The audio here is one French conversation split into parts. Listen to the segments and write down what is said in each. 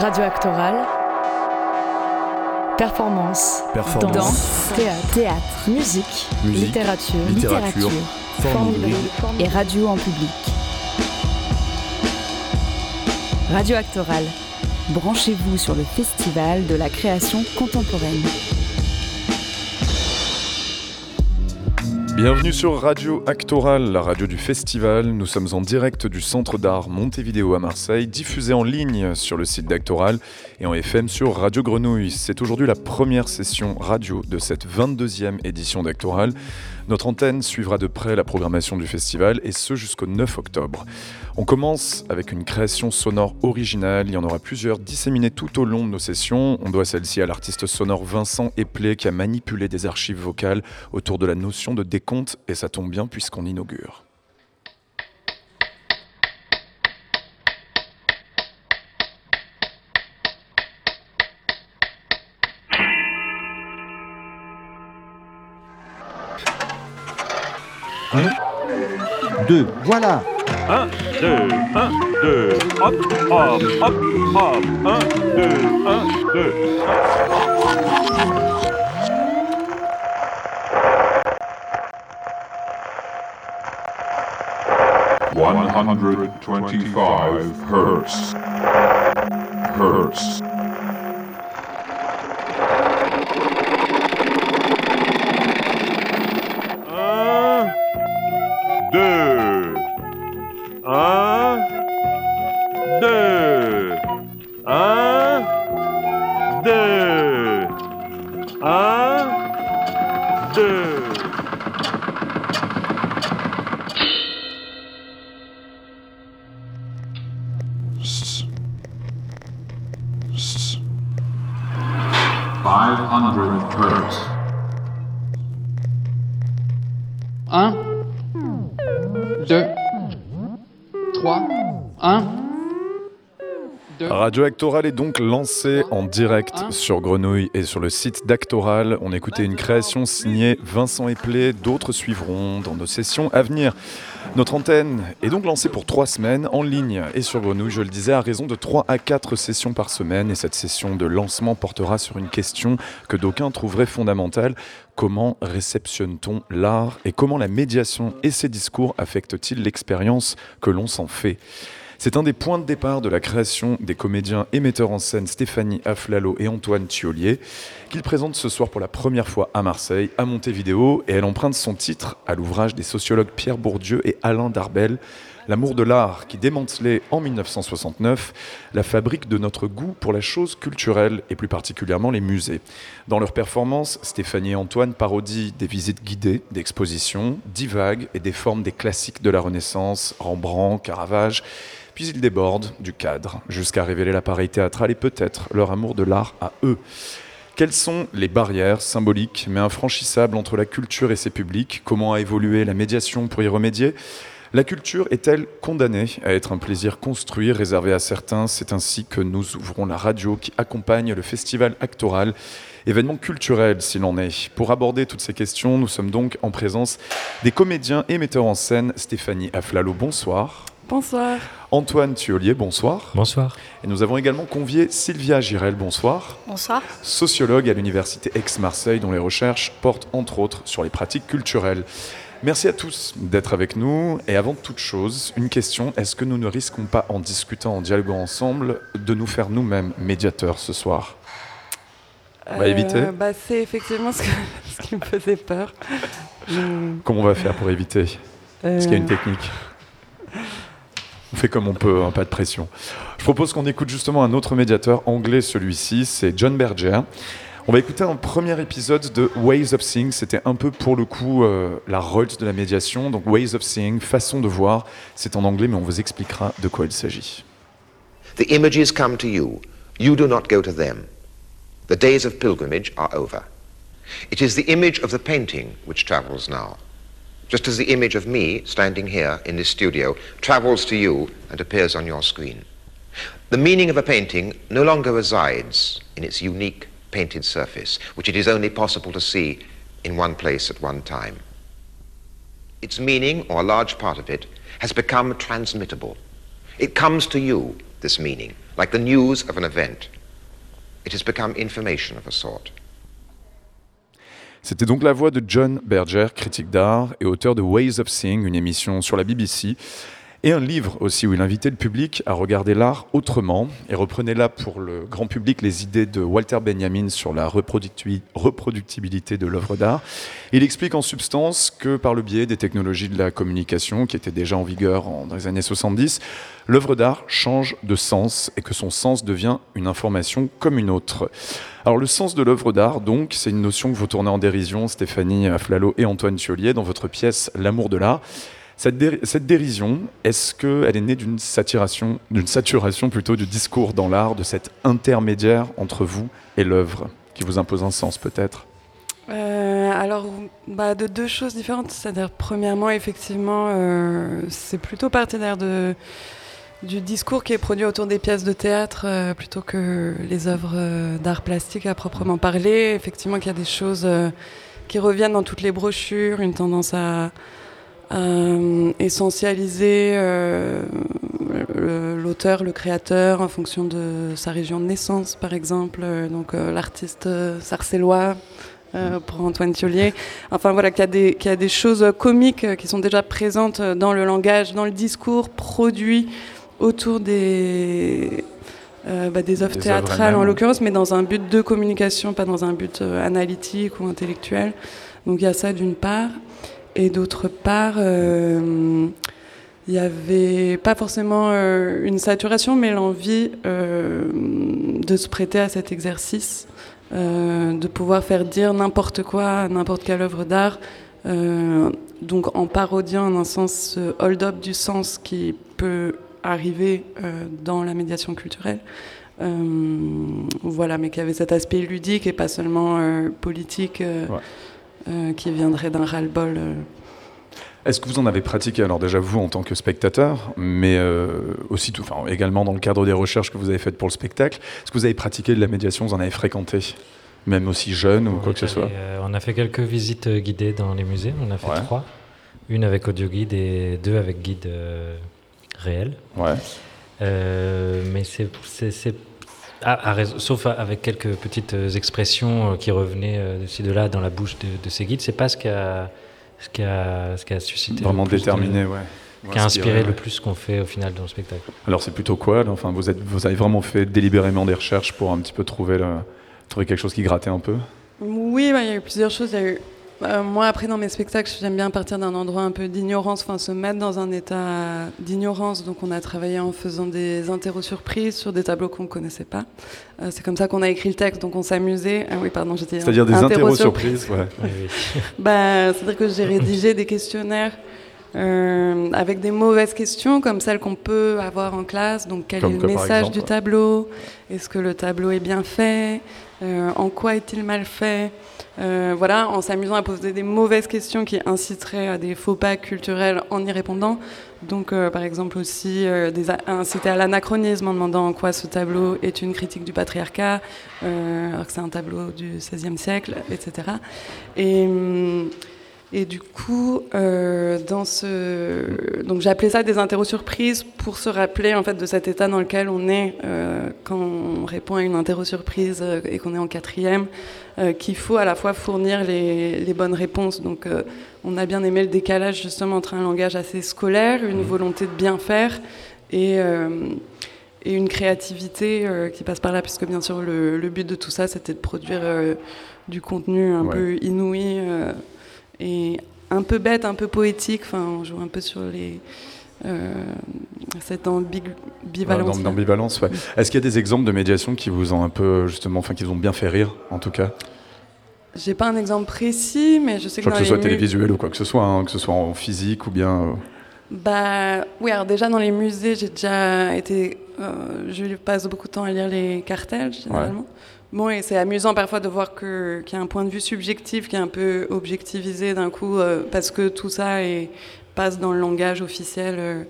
Radio Actoral. Performance. Performance. Danse. Théâtre. Théâtre. Musique. Musique. Littérature. Littérature. Forme hybride. hybride. Et radio en public. Radio Actoral. Branchez-vous sur le festival de la création contemporaine. Bienvenue sur Radio Actoral, la radio du festival. Nous sommes en direct du Centre d'art Montevideo à Marseille, diffusé en ligne sur le site d'Actoral et en FM sur Radio Grenouille. C'est aujourd'hui la première session radio de cette 22e édition d'Actoral. Notre antenne suivra de près la programmation du festival et ce jusqu'au 9 octobre. On commence avec une création sonore originale. Il y en aura plusieurs disséminées tout au long de nos sessions. On doit celle-ci à l'artiste sonore Vincent Eplé qui a manipulé des archives vocales autour de la notion de décompte et ça tombe bien puisqu'on inaugure. Deux, voilà 1, 2, 1, 2, hop, hop, hop, hop, 1, 2, 1, 2. One hundred twenty-five hertz. Hertz. Radio Actoral est donc lancé en direct sur Grenouille et sur le site d'Actoral. On écoutait une création signée Vincent Eplé. D'autres suivront dans nos sessions à venir. Notre antenne est donc lancée pour trois semaines en ligne et sur Grenouille, je le disais, à raison de 3 à 4 sessions par semaine. Et cette session de lancement portera sur une question que d'aucuns trouveraient fondamentale. Comment réceptionne-t-on l'art et comment la médiation et ses discours affectent-ils l'expérience que l'on s'en fait? C'est un des points de départ de la création des comédiens et metteurs en scène Stéphanie Aflalo et Antoine Thiolier, qu'ils présentent ce soir pour la première fois à Marseille, à Montevideo, et elle emprunte son titre à l'ouvrage des sociologues Pierre Bourdieu et Alain Darbel, L'amour de l'art qui démantelait en 1969 la fabrique de notre goût pour la chose culturelle et plus particulièrement les musées. Dans leur performance, Stéphanie et Antoine parodient des visites guidées, d'expositions, divaguent et des formes des classiques de la Renaissance, Rembrandt, Caravage, puis ils débordent du cadre jusqu'à révéler l'appareil théâtral et peut-être leur amour de l'art à eux. Quelles sont les barrières symboliques mais infranchissables entre la culture et ses publics? Comment a évolué la médiation pour y remédier? La culture est-elle condamnée à être un plaisir construit, réservé à certains? C'est ainsi que nous ouvrons la radio qui accompagne le festival actoral, événement culturel s'il en est. Pour aborder toutes ces questions, nous sommes donc en présence des comédiens et metteurs en scène Stéphanie Aflalo, bonsoir. Bonsoir. Antoine Thiolier, bonsoir. Bonsoir. Et nous avons également convié Sylvia Girel, bonsoir. Bonsoir. Sociologue à l'Université Aix-Marseille, dont les recherches portent entre autres sur les pratiques culturelles. Merci à tous d'être avec nous. Et avant toute chose, une question. Est-ce que nous ne risquons pas, en discutant, en dialoguant ensemble, de nous faire nous-mêmes médiateurs ce soir? On va éviter bah, C'est effectivement ce, que- ce qui me faisait peur. Comment on va faire pour éviter? Est-ce qu'il y a une euh, technique? On fait comme on peut, hein, pas de pression. Je propose qu'on écoute justement un autre médiateur anglais, celui-ci, c'est John Berger. On va écouter un premier épisode de Ways of Seeing. C'était un peu pour le coup euh, la Rolls de la médiation. Donc Ways of Seeing, façon de voir. C'est en anglais, mais on vous expliquera de quoi il s'agit. The images come to you. You do not go to them. The days of pilgrimage are over. It is the image of the painting which travels now. Just as the image of me standing here in this studio travels to you and appears on your screen. The meaning of a painting no longer resides in its unique painted surface, which it is only possible to see in one place at one time. Its meaning, or a large part of it, has become transmittable. It comes to you this meaning, like the news of an event. It has become information of a sort. C'était donc la voix de John Berger, critique d'art et auteur de Ways of Seeing, une émission sur la BBC, et un livre aussi où il invitait le public à regarder l'art autrement et reprenait là pour le grand public les idées de Walter Benjamin sur la reproducti- reproductibilité de l'œuvre d'art. Il explique en substance que par le biais des technologies de la communication qui étaient déjà en vigueur dans les années 70, l'œuvre d'art change de sens et que son sens devient une information comme une autre. Alors le sens de l'œuvre d'art, donc, c'est une notion que vous tournez en dérision, Stéphanie Flalo et Antoine Thiollier, dans votre pièce L'amour de l'art. Cette, cette dérision, est-ce qu'elle est née d'une saturation, d'une saturation plutôt du discours dans l'art, de cet intermédiaire entre vous et l'œuvre, qui vous impose un sens peut-être? Euh, alors, bah, de deux choses différentes. C'est-à-dire, premièrement, effectivement, euh, c'est plutôt partenaire de, du discours qui est produit autour des pièces de théâtre euh, plutôt que les œuvres euh, d'art plastique à proprement parler. Effectivement, qu'il y a des choses euh, qui reviennent dans toutes les brochures, une tendance à, euh, essentialiser euh, l'auteur, le créateur, en fonction de sa région de naissance, par exemple. Euh, Donc, euh, l'artiste sarcellois pour Antoine Thiollier. Enfin voilà, qu'il y, a des- qu'il y a des choses comiques qui sont déjà présentes dans le langage, dans le discours produit autour des, euh, bah, des œuvres Des théâtrales en l'occurrence, mais dans un but de communication, pas dans un but euh, analytique ou intellectuel. Donc il y a ça d'une part. Et d'autre part, euh, il n'y avait pas forcément euh, une saturation, mais l'envie euh, de se prêter à cet exercice, euh, de pouvoir faire dire n'importe quoi n'importe quelle œuvre d'art, euh, donc en parodiant en un sens ce hold-up du sens qui peut arriver euh, dans la médiation culturelle. Euh, voilà, mais qui avait cet aspect ludique et pas seulement euh, politique euh. Euh, qui viendrait d'un ras-le-bol. euh. Est-ce que vous en avez pratiqué, alors déjà vous en tant que spectateur, mais euh, aussi tout, enfin, également dans le cadre des recherches que vous avez faites pour le spectacle, est-ce que vous avez pratiqué de la médiation, vous en avez fréquenté, même aussi jeune ou On quoi que ce soit? euh, on a fait quelques visites euh, guidées dans les musées. On a fait Ouais. trois. Une avec audio guide et deux avec guide euh, réel. Ouais. Euh, mais c'est. Ah, à sauf avec quelques petites euh, expressions euh, qui revenaient euh, de ci de là dans la bouche de, de ces guides. C'est pas ce qui a, ce qui a, ce qui a suscité. Vraiment le plus de- déterminé, ouais. qui Ouais, a inspiré, inspiré ouais. le plus ce qu'on fait au final dans le spectacle. Alors c'est plutôt quoi là? Enfin, vous, êtes, vous avez vraiment fait délibérément des recherches pour un petit peu trouver, le, trouver quelque chose qui grattait un peu? Oui, bah, il y a eu plusieurs choses. Il y a eu- euh, moi, après, dans mes spectacles, j'aime bien partir d'un endroit un peu d'ignorance, enfin se mettre dans un état d'ignorance. Donc, on a travaillé en faisant des interro-surprises sur des tableaux qu'on ne connaissait pas. Euh, c'est comme ça qu'on a écrit le texte, donc on s'amusait. Ah oui, pardon, j'étais. C'est-à-dire des interro-surprises. interro-surprises, ouais. Oui, oui. Bah, C'est-à-dire que j'ai rédigé des questionnaires euh, avec des mauvaises questions, comme celles qu'on peut avoir en classe. Donc, quel Comme est le message exemple, du tableau? Est-ce que le tableau est bien fait? Euh, En quoi est-il mal fait? Euh, Voilà, en s'amusant à poser des mauvaises questions qui inciteraient à des faux pas culturels en y répondant. Donc, par exemple, aussi des inciter à l'anachronisme en demandant en quoi ce tableau est une critique du patriarcat, alors que c'est un tableau du XVIe siècle, etc. Et, et du coup, euh, dans ce, donc j'appelais ça des interros surprises pour se rappeler en fait de cet état dans lequel on est euh, quand on répond à une interro surprise euh, et qu'on est en quatrième, euh, qu'il faut à la fois fournir les, les bonnes réponses. Donc, on a bien aimé le décalage justement entre un langage assez scolaire, une volonté de bien faire et et une créativité euh, qui passe par là, puisque bien sûr le, le but de tout ça, c'était de produire euh, du contenu un Ouais. peu inouï euh, et un peu bête, un peu poétique. Enfin, on joue un peu sur les euh, cette ambivalence. dans- D'ambivalence, ouais. Est-ce qu'il y a des exemples de médiation qui vous ont un peu, justement, enfin, qui vous ont bien fait rire, en tout cas? J'ai pas un exemple précis, mais je sais Je que crois dans que ce soit les télévisuel ou quoi que ce soit, hein, que ce soit en physique ou bien. euh, Bah oui, alors déjà dans les musées, j'ai déjà été. euh, je passe beaucoup de temps à lire les cartels généralement. Bon, et c'est amusant parfois de voir qu'il y a un point de vue subjectif qui est un peu objectivisé d'un coup, euh, parce que tout ça passe dans le langage officiel euh,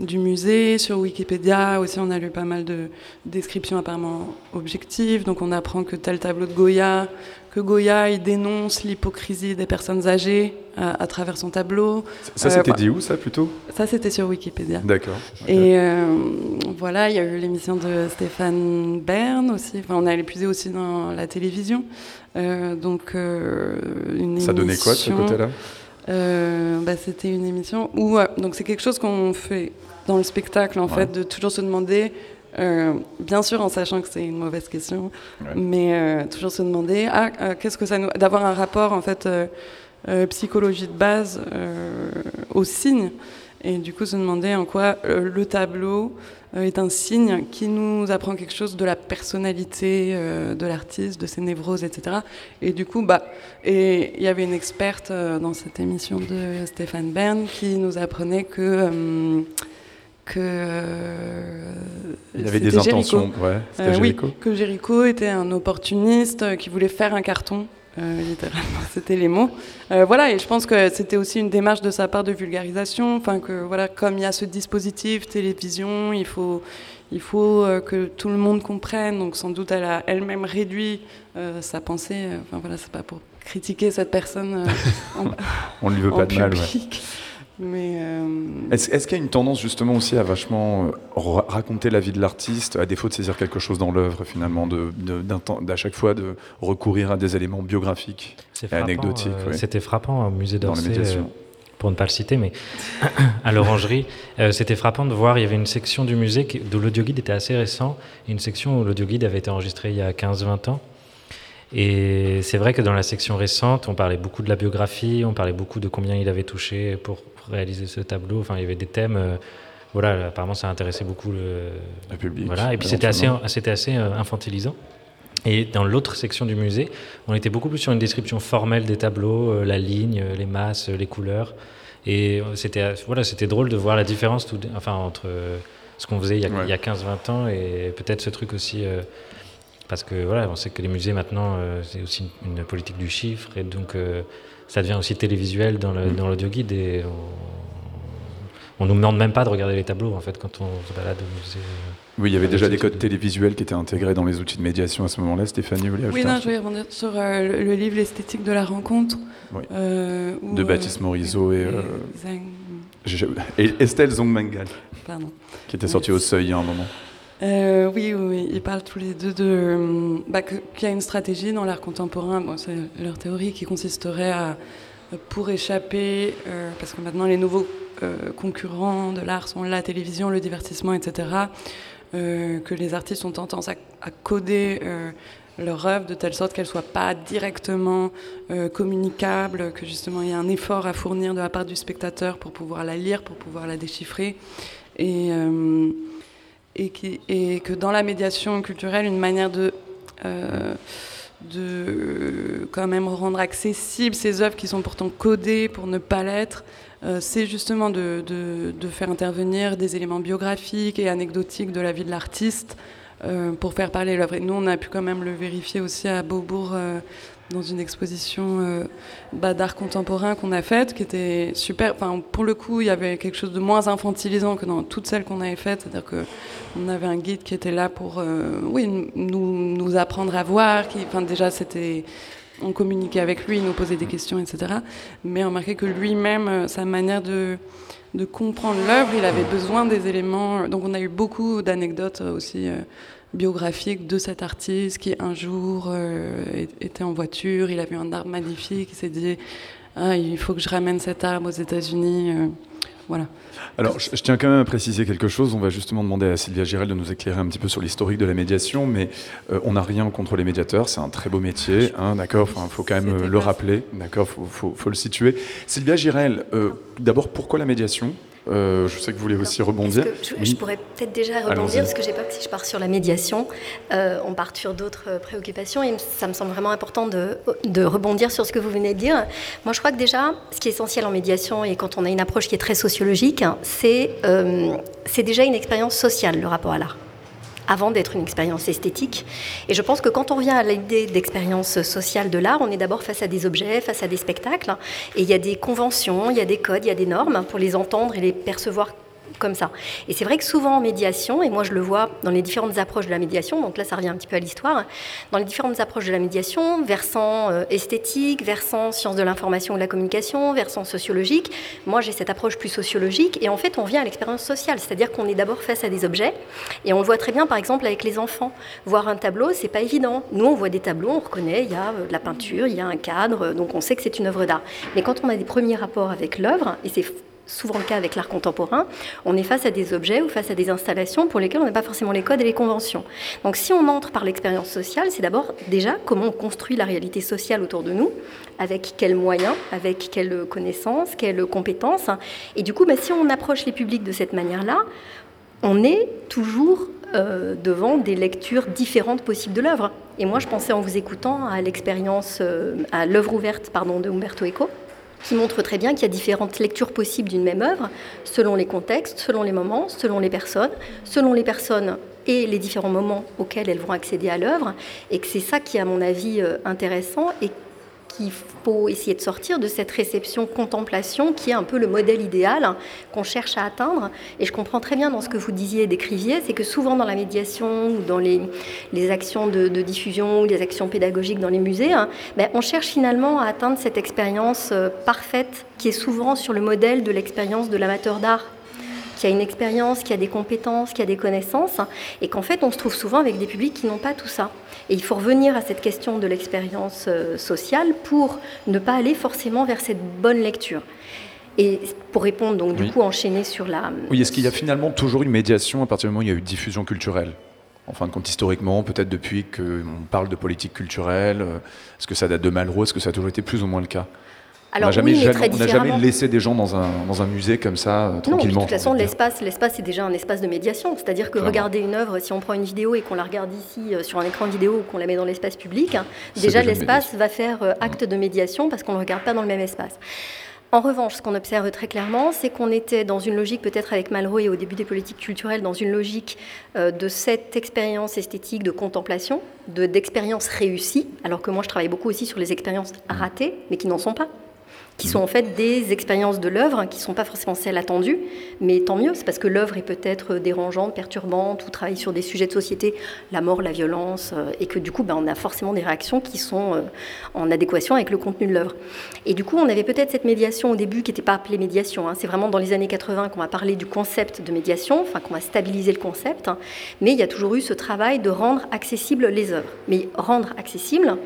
du musée. Sur Wikipédia aussi, on a lu pas mal de descriptions apparemment objectives. Donc on apprend que tel tableau de Goya, que Goya, il dénonce l'hypocrisie des personnes âgées à, à travers son tableau. Ça, Euh, c'était bah- dit où, ça, plutôt? Ça, c'était sur Wikipédia. D'accord. Et euh, voilà, il y a eu l'émission de Stéphane Bern aussi. Enfin, on a épuisé aussi dans la télévision. Euh, donc, euh, une Ça donnait quoi de ce côté-là? euh, bah, C'était une émission où. euh, donc, c'est quelque chose qu'on fait dans le spectacle, en Ouais. fait, de toujours se demander. euh, bien sûr, en sachant que c'est une mauvaise question, Ouais. mais euh, toujours se demander ah, euh, qu'est-ce que ça nous. d'avoir un rapport, en fait, psychologie de base aux signes. Et du coup, se demander en quoi le tableau est un signe qui nous apprend quelque chose de la personnalité de l'artiste, de ses névroses, etc. Et du coup, bah, et il y avait une experte dans cette émission de Stéphane Bern qui nous apprenait que que euh, Il avait des intentions. Ouais, Euh, oui, que Géricault était un opportuniste euh, qui voulait faire un carton. euh, littéralement, c'était les mots. Euh, voilà, et je pense que c'était aussi une démarche de sa part de vulgarisation. Enfin, que voilà, comme il y a ce dispositif télévision, il faut, il faut que tout le monde comprenne. Donc, sans doute, elle a elle-même réduit sa pensée. Enfin, voilà, c'est pas pour critiquer cette personne en, On ne lui veut pas de mal. ouais. Mais euh, Est-ce est-ce qu'il y a une tendance justement aussi à vachement euh, ra- raconter la vie de l'artiste, à défaut de saisir quelque chose dans l'œuvre finalement, de, de- d'un temps- d'à chaque fois de recourir à des éléments biographiques C'est et frappant, anecdotiques euh, C'était frappant au musée d'Orsay, euh, pour ne pas le citer, mais à l'orangerie, euh, c'était frappant de voir, il y avait une section du musée qui, où l'audioguide était assez récent, et une section où l'audioguide avait été enregistré il y a 15-20 ans. Et c'est vrai que dans la section récente, on parlait beaucoup de la biographie, on parlait beaucoup de combien il avait touché pour réaliser ce tableau. Enfin, il y avait des thèmes. euh, voilà, apparemment, ça intéressait beaucoup le, le public. voilà, et puis c'était assez, c'était assez euh, infantilisant. Et dans l'autre section du musée, on était beaucoup plus sur une description formelle des tableaux, euh, la ligne, les masses, les couleurs. Et c'était voilà, c'était drôle de voir la différence tout, enfin, entre euh, ce qu'on faisait il y a, Ouais. a 15-20 ans et peut-être ce truc aussi. euh, parce que voilà, on sait que les musées maintenant, euh, c'est aussi une, politique du chiffre et donc euh, ça devient aussi télévisuel dans le- Mm. dans l'audio guide et on, on nous demande même pas de regarder les tableaux en fait quand on se balade au musée. Oui, il y avait déjà des codes télévisuels qui étaient intégrés dans les outils de médiation à ce moment-là. Stéphanie, vous voulez oui, non, je vais rebondir sur euh, le, le livre L'esthétique de la rencontre. Oui. euh, où, De euh, Baptiste Morisot euh, Et Estelle Zongmangal, Pardon. qui était sortie au seuil il y a un moment. Euh, oui, oui, ils parlent tous les deux de euh, bah, qu'il y a une stratégie dans l'art contemporain. Bon, c'est leur théorie qui consisterait à pour échapper, euh, parce que maintenant les nouveaux euh, concurrents de l'art sont la télévision, le divertissement, etc. euh, que les artistes ont tendance à, coder euh, leur œuvre de telle sorte qu'elle soit pas directement euh, communicable, que justement il y a un effort à fournir de la part du spectateur pour pouvoir la lire, pour pouvoir la déchiffrer. Et, euh, et, que dans la médiation culturelle, une manière de, euh, de quand même rendre accessibles ces œuvres qui sont pourtant codées pour ne pas l'être, euh, c'est justement de, faire intervenir des éléments biographiques et anecdotiques de la vie de l'artiste euh, pour faire parler l'œuvre. Et nous, on a pu quand même le vérifier aussi à Beaubourg euh, dans une exposition euh, bah, d'art contemporain qu'on a faite, qui était super. Enfin, pour le coup, il y avait quelque chose de moins infantilisant que dans toutes celles qu'on avait faites. C'est-à-dire que on avait un guide qui était là pour, euh, oui, nous, nous apprendre à voir. Qui, enfin, déjà, c'était on communiquait avec lui, il nous posait des questions, etc. Mais on remarquait que lui-même, euh, sa manière de, de comprendre l'œuvre, il avait besoin des éléments. Donc on a eu beaucoup d'anecdotes euh, aussi euh, biographiques de cet artiste qui un jour euh, était en voiture, il a vu un arbre magnifique, il s'est dit ah, il faut que je ramène cet arbre aux États-Unis. Voilà. Alors, je, je tiens quand même à préciser quelque chose. On va justement demander à Sylvia Girel de nous éclairer un petit peu sur l'historique de la médiation, mais euh, on n'a rien contre les médiateurs. C'est un très beau métier, hein, d'accord? Enfin, faut quand même euh, le rappeler, d'accord? Faut, faut, faut le situer. Sylvia Girel, euh, d'abord, pourquoi la médiation? Euh, Je sais que vous voulez aussi rebondir. Je, Oui. je pourrais peut-être déjà rebondir parce que j'ai peur que si je pars sur la médiation, euh, on parte sur d'autres euh, préoccupations et ça me semble vraiment important de, de rebondir sur ce que vous venez de dire. Moi, je crois que déjà, ce qui est essentiel en médiation et quand on a une approche qui est très sociologique, hein, c'est euh, c'est déjà une expérience sociale, le rapport à l'art avant d'être une expérience esthétique. Et je pense que quand on vient à l'idée d'expérience sociale de l'art, on est d'abord face à des objets, face à des spectacles, et il y a des conventions, il y a des codes, il y a des normes pour les entendre et les percevoir comme ça. Et c'est vrai que souvent en médiation, et moi je le vois dans les différentes approches de la médiation, donc là ça revient un petit peu à l'histoire, dans les différentes approches de la médiation, versant euh, esthétique, versant sciences de l'information ou de la communication, versant sociologique, moi j'ai cette approche plus sociologique, et en fait on vient à l'expérience sociale, c'est-à-dire qu'on est d'abord face à des objets, et on le voit très bien par exemple avec les enfants. Voir un tableau, c'est pas évident. Nous on voit des tableaux, on reconnaît, il y a euh, de la peinture, il y a un cadre, donc on sait que c'est une œuvre d'art. Mais quand on a des premiers rapports avec l'œuvre, et c'est souvent le cas avec l'art contemporain, on est face à des objets ou face à des installations pour lesquelles on n'a pas forcément les codes et les conventions. Donc si on entre par l'expérience sociale, c'est d'abord déjà comment on construit la réalité sociale autour de nous, avec quels moyens, avec quelles connaissances, quelles compétences. Et du coup, bah, si on approche les publics de cette manière-là, on est toujours euh, devant des lectures différentes possibles de l'œuvre. Et moi, je pensais en vous écoutant à l'expérience, euh, à l'œuvre ouverte pardon, de Umberto Eco, qui montre très bien qu'il y a différentes lectures possibles d'une même œuvre, selon les contextes, selon les moments, selon les personnes, selon les personnes et les différents moments auxquels elles vont accéder à l'œuvre, et que c'est ça qui est à mon avis euh, intéressant qu'il faut essayer de sortir de cette réception-contemplation qui est un peu le modèle idéal qu'on cherche à atteindre. Et je comprends très bien dans ce que vous disiez et décriviez, c'est que souvent dans la médiation ou dans les, les actions de, diffusion ou les actions pédagogiques dans les musées, hein, ben, on cherche finalement à atteindre cette expérience euh, parfaite qui est souvent sur le modèle de l'expérience de l'amateur d'art qui a une expérience, qui a des compétences, qui a des connaissances, et qu'en fait on se trouve souvent avec des publics qui n'ont pas tout ça. Et il faut revenir à cette question de l'expérience euh, sociale pour ne pas aller forcément vers cette bonne lecture. Et pour répondre, donc du coup, enchaîner sur la... Oui, est-ce qu'il y a finalement toujours une médiation à partir du moment où il y a eu diffusion culturelle? En fin de compte, historiquement, peut-être depuis qu'on parle de politique culturelle, euh, est-ce que ça date de Malraux? Est-ce que ça a toujours été plus ou moins le cas? Alors, on n'a jamais, jamais, laissé des gens dans un, dans un musée comme ça, euh, tranquillement. Non, de toute façon, l'espace, l'espace est déjà un espace de médiation. C'est-à-dire que regarder une œuvre, si on prend une vidéo et qu'on la regarde ici euh, sur un écran vidéo ou qu'on la met dans l'espace public, déjà, l'espace va faire euh, acte de médiation parce qu'on ne regarde pas dans le même espace. En revanche, ce qu'on observe très clairement, c'est qu'on était dans une logique, peut-être avec Malraux et au début des politiques culturelles, dans une logique de cette expérience esthétique de contemplation, d'expérience réussie, alors que moi je travaille beaucoup aussi sur les expériences ratées, mais qui n'en sont pas qui sont en fait des expériences de l'œuvre, qui ne sont pas forcément celles attendues, mais tant mieux, c'est parce que l'œuvre est peut-être dérangeante, perturbante, ou travaille sur des sujets de société, la mort, la violence, euh, et que du coup, ben, on a forcément des réactions qui sont euh, en adéquation avec le contenu de l'œuvre. Et du coup, on avait peut-être cette médiation au début qui n'était pas appelée médiation, hein. c'est vraiment dans les années 80 qu'on va parler du concept de médiation, enfin qu'on va stabiliser le concept, hein. mais il y a toujours eu ce travail de rendre accessibles les œuvres. Mais rendre accessible,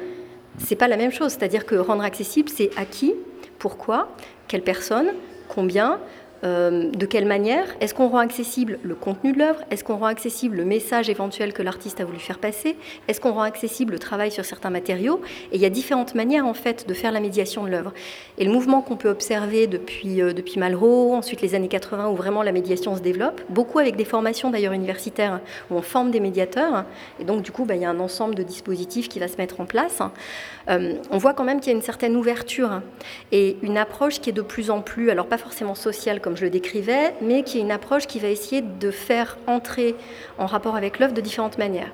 c'est pas la même chose, c'est-à-dire que rendre accessible, c'est à qui pourquoi Quelle personne Combien euh, de quelle manière? Est-ce qu'on rend accessible le contenu de l'œuvre? Est-ce qu'on rend accessible le message éventuel que l'artiste a voulu faire passer? Est-ce qu'on rend accessible le travail sur certains matériaux? Et il y a différentes manières en fait de faire la médiation de l'œuvre. Et le mouvement qu'on peut observer depuis, euh, Malraux, ensuite les années 80 où vraiment la médiation se développe, beaucoup avec des formations d'ailleurs universitaires où on forme des médiateurs. Et donc du coup, bah, il y a un ensemble de dispositifs qui va se mettre en place. Euh, on voit quand même qu'il y a une certaine ouverture et une approche qui est de plus en plus, alors pas forcément sociale comme je le décrivais, mais qui est une approche qui va essayer de faire entrer en rapport avec l'œuvre de différentes manières.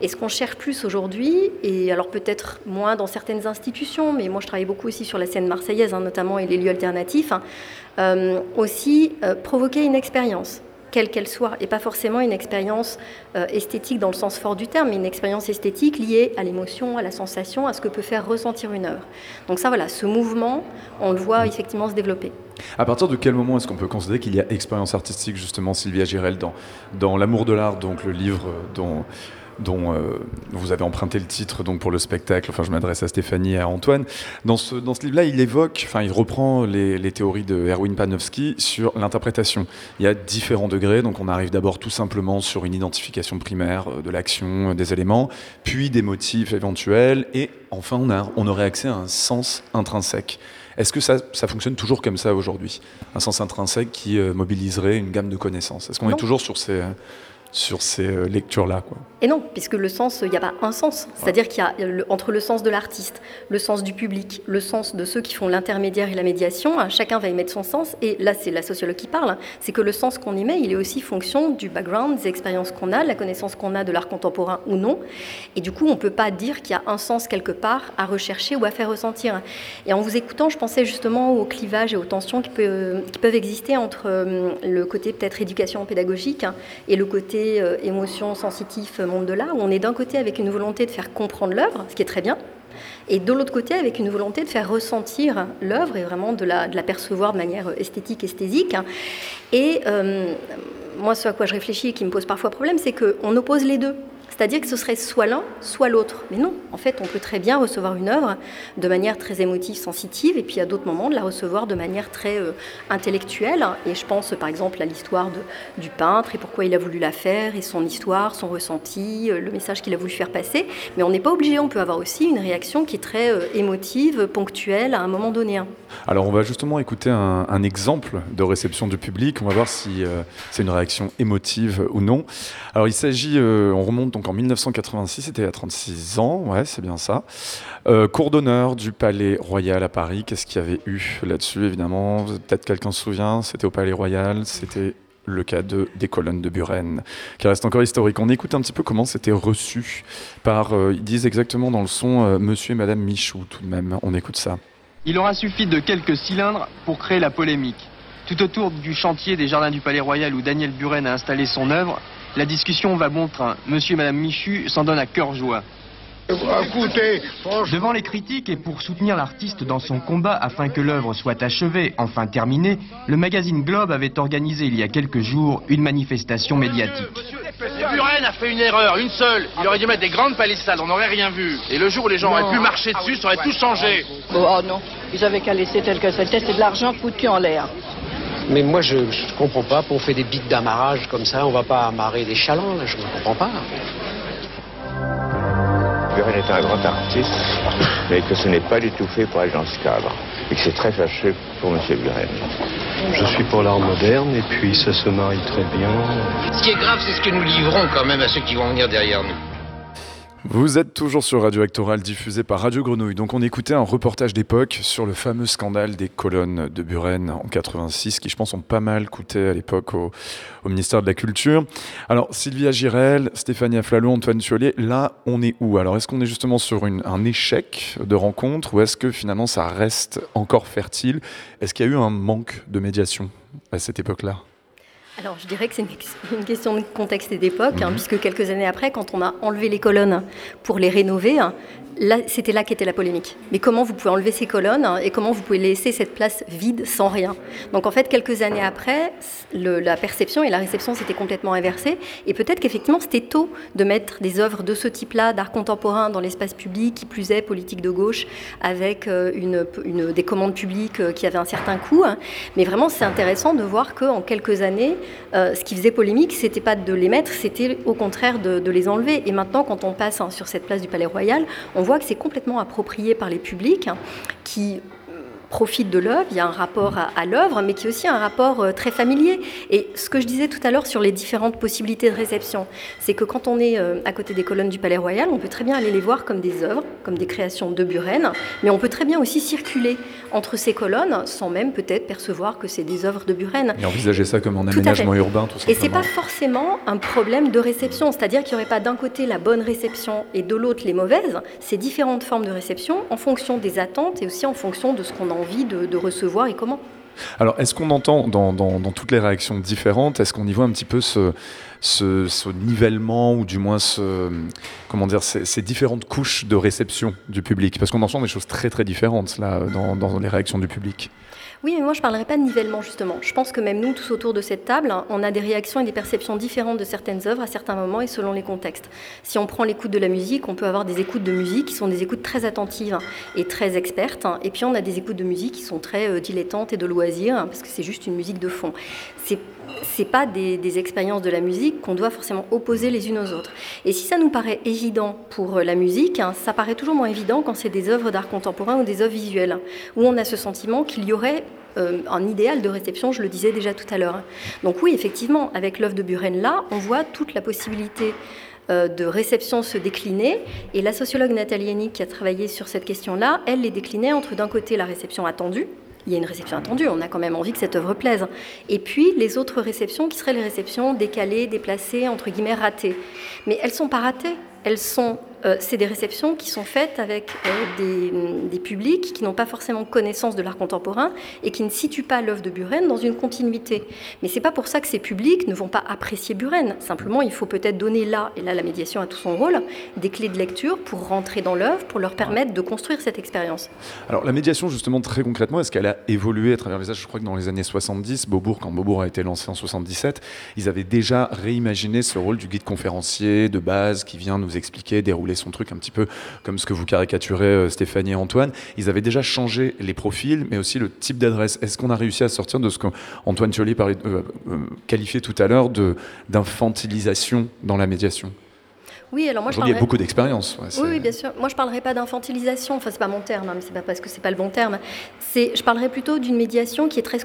Et ce qu'on cherche plus aujourd'hui, et alors peut-être moins dans certaines institutions, mais moi je travaille beaucoup aussi sur la scène marseillaise, hein, notamment et les lieux alternatifs, hein, euh, aussi euh, provoquer une expérience quelle qu'elle soit, et pas forcément une expérience euh, esthétique dans le sens fort du terme, mais une expérience esthétique liée à l'émotion, à la sensation, à ce que peut faire ressentir une œuvre. Donc ça, voilà, ce mouvement, on le voit effectivement se développer. À partir de quel moment est-ce qu'on peut considérer qu'il y a expérience artistique, justement, Sylvia Girel, dans, dans L'amour de l'art, donc le livre dont dont euh, vous avez emprunté le titre donc pour le spectacle. Enfin, je m'adresse à Stéphanie et à Antoine. Dans ce, dans ce livre-là, il évoque, enfin, il reprend les, les théories de Erwin Panofsky sur l'interprétation. Il y a différents degrés, donc on arrive d'abord tout simplement sur une identification primaire euh, de l'action, euh, des éléments, puis des motifs éventuels, et enfin on, a, on aurait accès à un sens intrinsèque. Est-ce que ça, ça, fonctionne toujours comme ça aujourd'hui? Un sens intrinsèque qui mobiliserait une gamme de connaissances? Est-ce qu'on est toujours sur ces... sur ces lectures-là. Quoi? Et non, puisque le sens, il n'y a pas un sens. C'est-à-dire qu'il y a le, entre le sens de l'artiste, le sens du public, le sens de ceux qui font l'intermédiaire et la médiation, hein, chacun va y mettre son sens. Et là, c'est la sociologue qui parle, c'est que le sens qu'on y met, il est aussi fonction du background, des expériences qu'on a, de la connaissance qu'on a de l'art contemporain ou non. Et du coup, on ne peut pas dire qu'il y a un sens quelque part à rechercher ou à faire ressentir. Et en vous écoutant, je pensais justement au clivage et aux tensions qui, peut, qui peuvent exister entre euh, le côté peut-être éducation pédagogique hein, et le côté euh, émotion sensitif de où on est d'un côté avec une volonté de faire comprendre l'œuvre, ce qui est très bien, et de l'autre côté avec une volonté de faire ressentir l'œuvre et vraiment de la, de la, percevoir de manière esthétique, esthésique. Et euh, moi, ce à quoi je réfléchis et qui me pose parfois problème, c'est qu'on oppose les deux. C'est-à-dire que ce serait soit l'un, soit l'autre. Mais non, en fait, on peut très bien recevoir une œuvre de manière très émotive, sensitive, et puis à d'autres moments de la recevoir de manière très euh, intellectuelle. Et je pense par exemple à l'histoire du peintre et pourquoi il a voulu la faire, et son histoire, son ressenti, euh, le message qu'il a voulu faire passer. Mais on n'est pas obligé, on peut avoir aussi une réaction qui est très euh, émotive, ponctuelle, à un moment donné. Alors on va justement écouter un, exemple de réception du public, on va voir si c'est une réaction émotive ou non. Alors il s'agit, on remonte donc en 1986, c'était à 36 ans, ouais c'est bien ça. Euh, cours d'honneur du Palais Royal à Paris, qu'est-ce qu'il y avait eu là-dessus évidemment? Peut-être quelqu'un se souvient, c'était au Palais Royal, c'était le cas de, des colonnes de Buren, qui reste encore historique. On écoute un petit peu comment c'était reçu par, euh, ils disent exactement dans le son, euh, Monsieur et Madame Michou tout de même, on écoute ça. Il aura suffi de quelques cylindres pour créer la polémique. Tout autour du chantier des Jardins du Palais Royal où Daniel Buren a installé son œuvre, la discussion va bon train. Monsieur et Madame Michu s'en donnent à cœur joie. Écoutez, Devant les critiques et pour soutenir l'artiste dans son combat afin que l'œuvre soit achevée, enfin terminée, le magazine Globe avait organisé il y a quelques jours une manifestation médiatique. Buren a fait une erreur, une seule. Il aurait dû mettre des grandes palissades, on n'aurait rien vu. Et le jour où les gens auraient pu marcher dessus, ça aurait tout changé. Oh, oh non, ils avaient qu'à laisser tel que c'était, c'est de l'argent foutu en l'air. Mais moi, je ne comprends pas. Pour fait des bites d'amarrage comme ça, on va pas amarrer des chalands, là, je ne comprends pas. Buren est un grand artiste, mais que ce n'est pas du tout fait pour être dans ce cadre. Et que c'est très fâcheux pour M. Buren. Je suis pour l'art moderne, et puis ça se marie très bien. Ce qui est grave, c'est ce que nous livrons quand même à ceux qui vont venir derrière nous. Vous êtes toujours sur Radio Actoral diffusé par Radio Grenouille. Donc on écoutait un reportage d'époque sur le fameux scandale des colonnes de Buren en 86 qui je pense ont pas mal coûté à l'époque au, ministère de la Culture. Alors Sylvia Girel, Stéphanie Aflalo, Antoine Thiollet, là on est où? Alors est-ce qu'on est justement sur un échec de rencontre ou est-ce que finalement ça reste encore fertile? Est-ce qu'il y a eu un manque de médiation à cette époque-là? Alors, je dirais que c'est une question de contexte et d'époque, hein, puisque quelques années après, quand on a enlevé les colonnes pour les rénover, hein, c'était là qu'était la polémique. Mais comment vous pouvez enlever ces colonnes hein, et comment vous pouvez laisser cette place vide sans rien? Donc en fait, quelques années après, la perception et la réception s'étaient complètement inversées. Et peut-être qu'effectivement, c'était tôt de mettre des œuvres de ce type-là, d'art contemporain, dans l'espace public, qui plus est politique de gauche, avec euh, des commandes publiques euh, qui avaient un certain coût. Hein. Mais vraiment, c'est intéressant de voir qu'en quelques années, euh, ce qui faisait polémique, c'était pas de les mettre, c'était au contraire de, les enlever. Et maintenant, quand on passe hein, sur cette place du Palais Royal, voit que c'est complètement approprié par les publics qui profite de l'œuvre, il y a un rapport à, à l'œuvre, mais qui est aussi un rapport euh, très familier. Et ce que je disais tout à l'heure sur les différentes possibilités de réception, c'est que quand on est euh, à côté des colonnes du Palais Royal, on peut très bien aller les voir comme des œuvres, comme des créations de Buren, mais on peut très bien aussi circuler entre ces colonnes sans même peut-être percevoir que c'est des œuvres de Buren. Et envisager ça comme un aménagement urbain, tout simplement. Et c'est pas forcément un problème de réception, c'est-à-dire qu'il n'y aurait pas d'un côté la bonne réception et de l'autre les mauvaises. C'est différentes formes de réception en fonction des attentes et aussi en fonction de ce qu'on a envie de, recevoir et comment. Alors, est-ce qu'on entend dans, toutes les réactions différentes, est-ce qu'on y voit un petit peu ce, nivellement ou du moins comment dire, ces, différentes couches de réception du public? Parce qu'on entend des choses très très différentes là dans les réactions du public. Oui, mais moi je ne parlerai pas de nivellement justement. Je pense que même nous, tous autour de cette table, on a des réactions et des perceptions différentes de certaines œuvres à certains moments et selon les contextes. Si on prend l'écoute de la musique, on peut avoir des écoutes de musique qui sont des écoutes très attentives et très expertes, et puis on a des écoutes de musique qui sont très euh, dilettantes et de loisirs, parce que c'est juste une musique de fond. C'est c'est pas des, expériences de la musique qu'on doit forcément opposer les unes aux autres. Et si ça nous paraît évident pour la musique, hein, ça paraît toujours moins évident quand c'est des œuvres d'art contemporain ou des œuvres visuelles, où on a ce sentiment qu'il y aurait euh, un idéal de réception, je le disais déjà tout à l'heure. Donc oui, effectivement, avec l'œuvre de Buren là, on voit toute la possibilité euh, de réception se décliner. Et la sociologue Nathalie Yannick, qui a travaillé sur cette question-là, elle les déclinait entre d'un côté la réception attendue, il y a une réception attendue, on a quand même envie que cette œuvre plaise. Et puis les autres réceptions qui seraient les réceptions décalées, déplacées, entre guillemets ratées. Mais elles sont pas ratées, elles sont euh, c'est des réceptions qui sont faites avec euh, des, publics qui n'ont pas forcément connaissance de l'art contemporain et qui ne situent pas l'œuvre de Buren dans une continuité. Mais c'est pas pour ça que ces publics ne vont pas apprécier Buren. Simplement, il faut peut-être donner là, et là la médiation a tout son rôle, des clés de lecture pour rentrer dans l'œuvre, pour leur permettre de construire cette expérience. Alors la médiation, justement, très concrètement, est-ce qu'elle a évolué à travers les âges? Je crois que dans les années 70, Beaubourg, quand Beaubourg a été lancé en 77, ils avaient déjà réimaginé ce rôle du guide conférencier de base qui vient nous expliquer, dérouler son truc un petit peu comme ce que vous caricaturez euh, Stéphanie et Antoine. Ils avaient déjà changé les profils, mais aussi le type d'adresse. Est-ce qu'on a réussi à sortir de ce qu'Antoine parlait, euh, euh, qualifiait tout à l'heure d'infantilisation dans la médiation? Oui, alors moi je il y a beaucoup d'expérience. oui, bien sûr. Moi je parlerai pas d'infantilisation, enfin c'est pas mon terme, hein, mais c'est pas parce que c'est pas le bon terme. C'est, je parlerai plutôt d'une médiation qui est très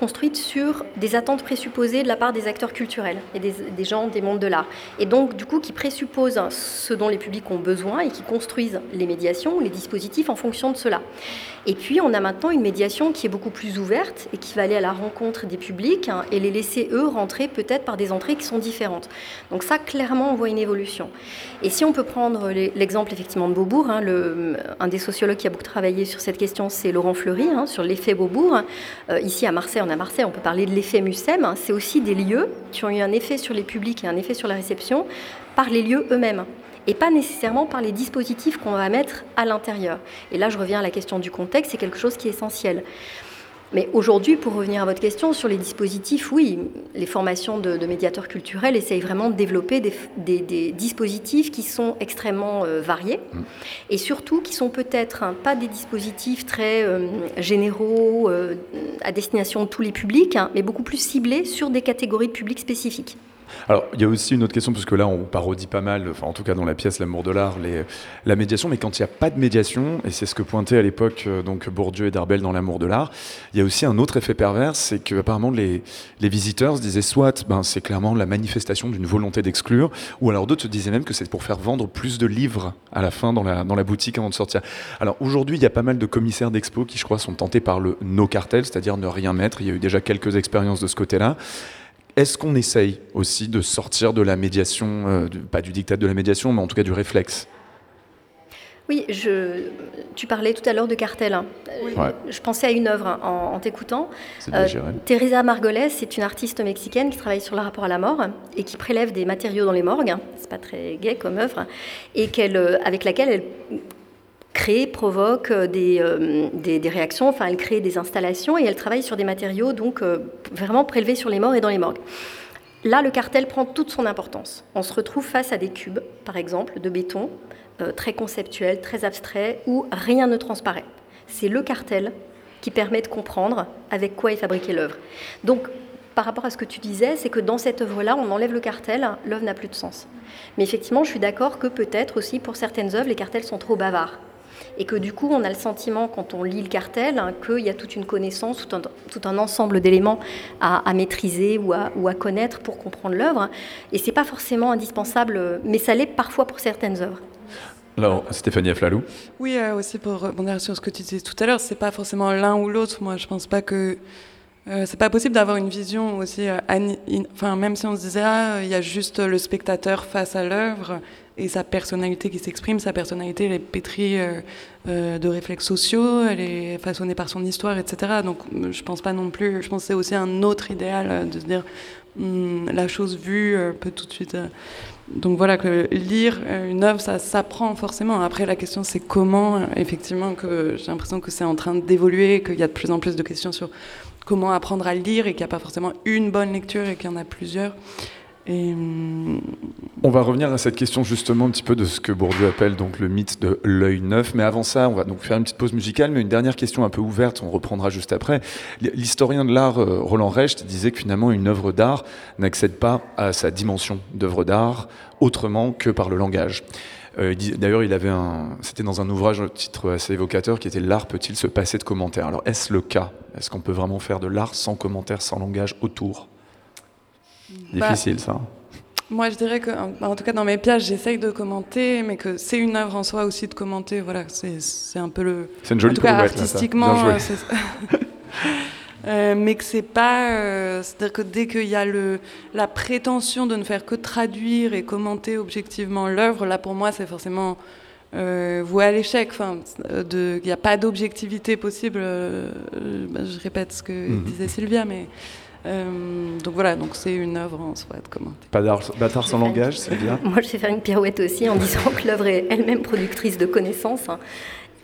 construite sur des attentes présupposées de la part des acteurs culturels et des, des gens des mondes de l'art. Et donc du coup qui présuppose ce dont les publics ont besoin et qui construisent les médiations ou les dispositifs en fonction de cela. Et puis on a maintenant une médiation qui est beaucoup plus ouverte et qui va aller à la rencontre des publics hein, et les laisser eux rentrer peut-être par des entrées qui sont différentes. Donc ça clairement on voit une évolution. Et si on peut prendre l'exemple effectivement de Beaubourg, hein, un des sociologues qui a beaucoup travaillé sur cette question, c'est Laurent Fleury, hein, sur l'effet Beaubourg. Euh, ici à Marseille, on a Marseille, on peut parler de l'effet Mussem. Hein. c'est aussi des lieux qui ont eu un effet sur les publics et un effet sur la réception par les lieux eux-mêmes et pas nécessairement par les dispositifs qu'on va mettre à l'intérieur. Et là, je reviens à la question du contexte, c'est quelque chose qui est essentiel. Mais aujourd'hui, pour revenir à votre question sur les dispositifs, oui, les formations de, médiateurs culturels essayent vraiment de développer des, dispositifs qui sont extrêmement euh, variés mm. et surtout qui sont peut-être hein, pas des dispositifs très euh, généraux euh, à destination de tous les publics, hein, mais beaucoup plus ciblés sur des catégories de publics spécifiques. Alors, il y a aussi une autre question, parce que là, on parodie pas mal, enfin, en tout cas dans la pièce L'amour de l'art, la médiation, mais quand il n'y a pas de médiation, et c'est ce que pointait à l'époque euh, donc Bourdieu et Darbel dans L'amour de l'art, il y a aussi un autre effet pervers, c'est que apparemment les, les visiteurs se disaient soit ben, c'est clairement la manifestation d'une volonté d'exclure, ou alors d'autres se disaient même que c'est pour faire vendre plus de livres à la fin dans la, dans la boutique avant de sortir. Alors aujourd'hui, il y a pas mal de commissaires d'expo qui, je crois, sont tentés par le no cartel, c'est-à-dire ne rien mettre. Il y a eu déjà quelques expériences de ce côté-là. Est-ce qu'on essaye aussi de sortir de la médiation, euh, pas du dictat de la médiation, mais en tout cas du réflexe? Oui, je, tu parlais tout à l'heure de cartel. Hein. Je pensais à une œuvre hein, en, t'écoutant. Euh, Teresa Margolès, c'est une artiste mexicaine qui travaille sur le rapport à la mort et qui prélève des matériaux dans les morgues. C'est pas très gai comme œuvre, et qu'elle, euh, avec laquelle elle crée, provoque euh, euh, des, des, réactions, enfin elle crée des installations et elle travaille sur des matériaux donc euh, vraiment prélevés sur les morts et dans les morgues. Là, le cartel prend toute son importance. On se retrouve face à des cubes, par exemple, de béton, très conceptuels, très abstraits, où rien ne transparaît. C'est le cartel qui permet de comprendre avec quoi est fabriquée l'œuvre. Donc, par rapport à ce que tu disais, c'est que dans cette œuvre-là, on enlève le cartel, l'œuvre n'a plus de sens. Mais effectivement, je suis d'accord que peut-être aussi pour certaines œuvres, les cartels sont trop bavards et que du coup on a le sentiment quand on lit le cartel hein, qu'il y a toute une connaissance, tout un, ensemble d'éléments à, maîtriser ou à, ou à, connaître pour comprendre l'œuvre. Et c'est pas forcément indispensable, mais ça l'est parfois pour certaines œuvres. Alors, Stéphanie Aflalou Oui, euh, aussi pour rebondir sur ce que tu disais tout à l'heure, c'est pas forcément l'un ou l'autre. Moi, je pense pas que euh, c'est pas possible d'avoir une vision aussi, euh, enfin même si on se disait ah il y a juste le spectateur face à l'œuvre et sa personnalité qui s'exprime, sa personnalité elle est pétrie euh, de réflexes sociaux, elle est façonnée par son histoire, etc. Donc je pense pas non plus, je pense que c'est aussi un autre idéal de se dire hmm, la chose vue peut tout de suite. donc voilà que lire une œuvre ça s'apprend forcément. Après la question c'est comment effectivement que j'ai l'impression que c'est en train d'évoluer, qu'il y a de plus en plus de questions sur comment apprendre à lire et qu'il n'y a pas forcément une bonne lecture et qu'il y en a plusieurs. On va revenir à cette question justement un petit peu de ce que Bourdieu appelle donc le mythe de l'œil neuf. Mais avant ça, on va donc faire une petite pause musicale, mais une dernière question un peu ouverte, on reprendra juste après. L'historien de l'art euh, Roland Recht disait que finalement une œuvre d'art n'accède pas à sa dimension d'œuvre d'art autrement que par le langage. Euh, D'ailleurs, il avait un, c'était dans un ouvrage, un titre assez évocateur, qui était L'art peut-il se passer de commentaires Alors, est-ce le cas? Est-ce qu'on peut vraiment faire de l'art sans commentaires, sans langage autour? Bah, Difficile, ça. Moi, je dirais que, en tout cas, dans mes pièces, j'essaye de commenter, mais que c'est une œuvre en soi aussi de commenter. Voilà, c'est un peu le. C'est une jolie En tout cas, artistiquement, euh, Euh, mais que c'est pas. euh, C'est-à-dire que dès qu'il y a le, la prétention de ne faire que traduire et commenter objectivement l'œuvre, là, pour moi, c'est forcément euh, voué à l'échec. Enfin, euh, il n'y a pas d'objectivité possible. bah, je répète ce que Mhm. disait Sylvia, mais. Euh, donc voilà, donc c'est une œuvre en soi de commenter. Pas d'art, bâtard sans langage, c'est bien. Moi, je vais faire une pirouette aussi en disant que l'œuvre est elle-même productrice de connaissances. hein,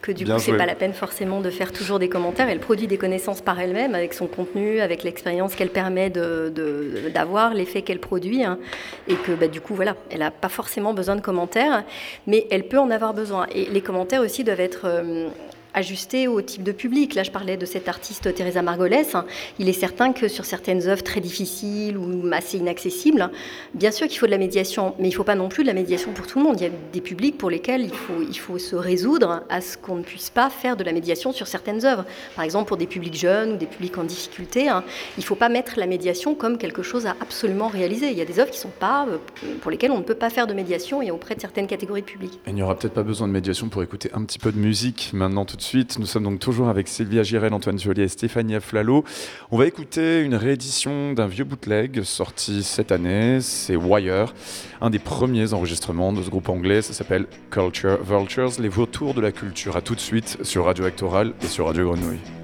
que du Bien coup, c'est pas la peine forcément de faire toujours des commentaires. Elle produit des connaissances par elle-même, avec son contenu, avec l'expérience qu'elle permet de- de- d'avoir, l'effet qu'elle produit, hein, et que bah, du coup, voilà, elle n'a pas forcément besoin de commentaires, mais elle peut en avoir besoin. Et les commentaires aussi doivent être euh, ajustés au type de public. Là, je parlais de cette artiste Teresa Margolès. Il est certain que sur certaines œuvres très difficiles ou assez inaccessibles, bien sûr qu'il faut de la médiation, mais il ne faut pas non plus de la médiation pour tout le monde. Il y a des publics pour lesquels il faut, il faut se résoudre à ce qu'on ne puisse pas faire de la médiation sur certaines œuvres. Par exemple, pour des publics jeunes ou des publics en difficulté, hein, il ne faut pas mettre la médiation comme quelque chose à absolument réaliser. Il y a des œuvres qui sont pas, euh, pour lesquelles on ne peut pas faire de médiation et auprès de certaines catégories de publics. Il n'y aura peut-être pas besoin de médiation pour écouter un petit peu de musique maintenant tout de suite. Nous sommes donc toujours avec Sylvia Girel, Antoine Joly et Stéphanie Aflalo. On va écouter une réédition d'un vieux bootleg sorti cette année. C'est Wire, un des premiers enregistrements de ce groupe anglais. Ça s'appelle Culture Vultures, les vautours de la culture. À tout de suite sur Radio Actoral et sur Radio Grenouille.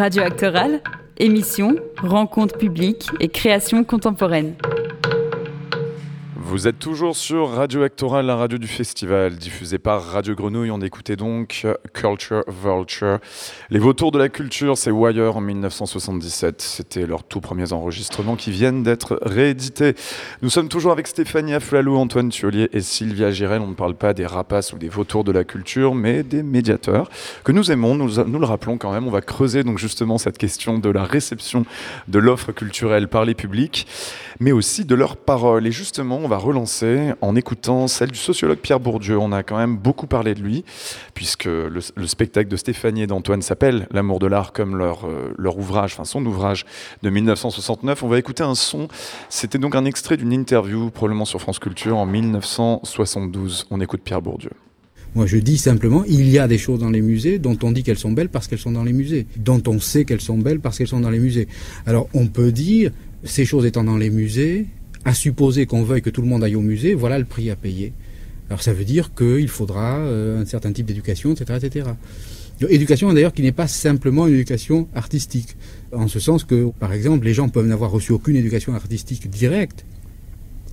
Radio Actoral, émission, rencontre publique et création contemporaine. Vous êtes toujours sur Radio Actoral, la radio du festival, diffusée par Radio Grenouille. On écoutait donc Culture Vulture. Les vautours de la culture, c'est Wire en 1977. C'était leurs tout premiers enregistrements qui viennent d'être réédités. Nous sommes toujours avec Stéphanie Aflalo, Antoine Thiolier et Sylvia Girel. On ne parle pas des rapaces ou des vautours de la culture, mais des médiateurs que nous aimons. Nous, nous le rappelons quand même. On va creuser donc justement cette question de la réception de l'offre culturelle par les publics, mais aussi de leurs paroles. Et justement, on va relancer en écoutant celle du sociologue Pierre Bourdieu. On a quand même beaucoup parlé de lui, puisque le, le spectacle de Stéphanie et d'Antoine s'appelle L'amour de l'art, comme leur, euh, leur ouvrage, enfin son ouvrage de 1969. On va écouter un son. C'était donc un extrait d'une interview, probablement sur France Culture, en 1972. On écoute Pierre Bourdieu. Moi, je dis simplement, il y a des choses dans les musées dont on dit qu'elles sont belles parce qu'elles sont dans les musées, dont on sait qu'elles sont belles parce qu'elles sont dans les musées. Alors, on peut dire, ces choses étant dans les musées, à supposer qu'on veuille que tout le monde aille au musée, voilà le prix à payer. Alors, ça veut dire qu'il faudra euh, un certain type d'éducation, etc., etc. Éducation d'ailleurs qui n'est pas simplement une éducation artistique, en ce sens que, par exemple, les gens peuvent n'avoir reçu aucune éducation artistique directe,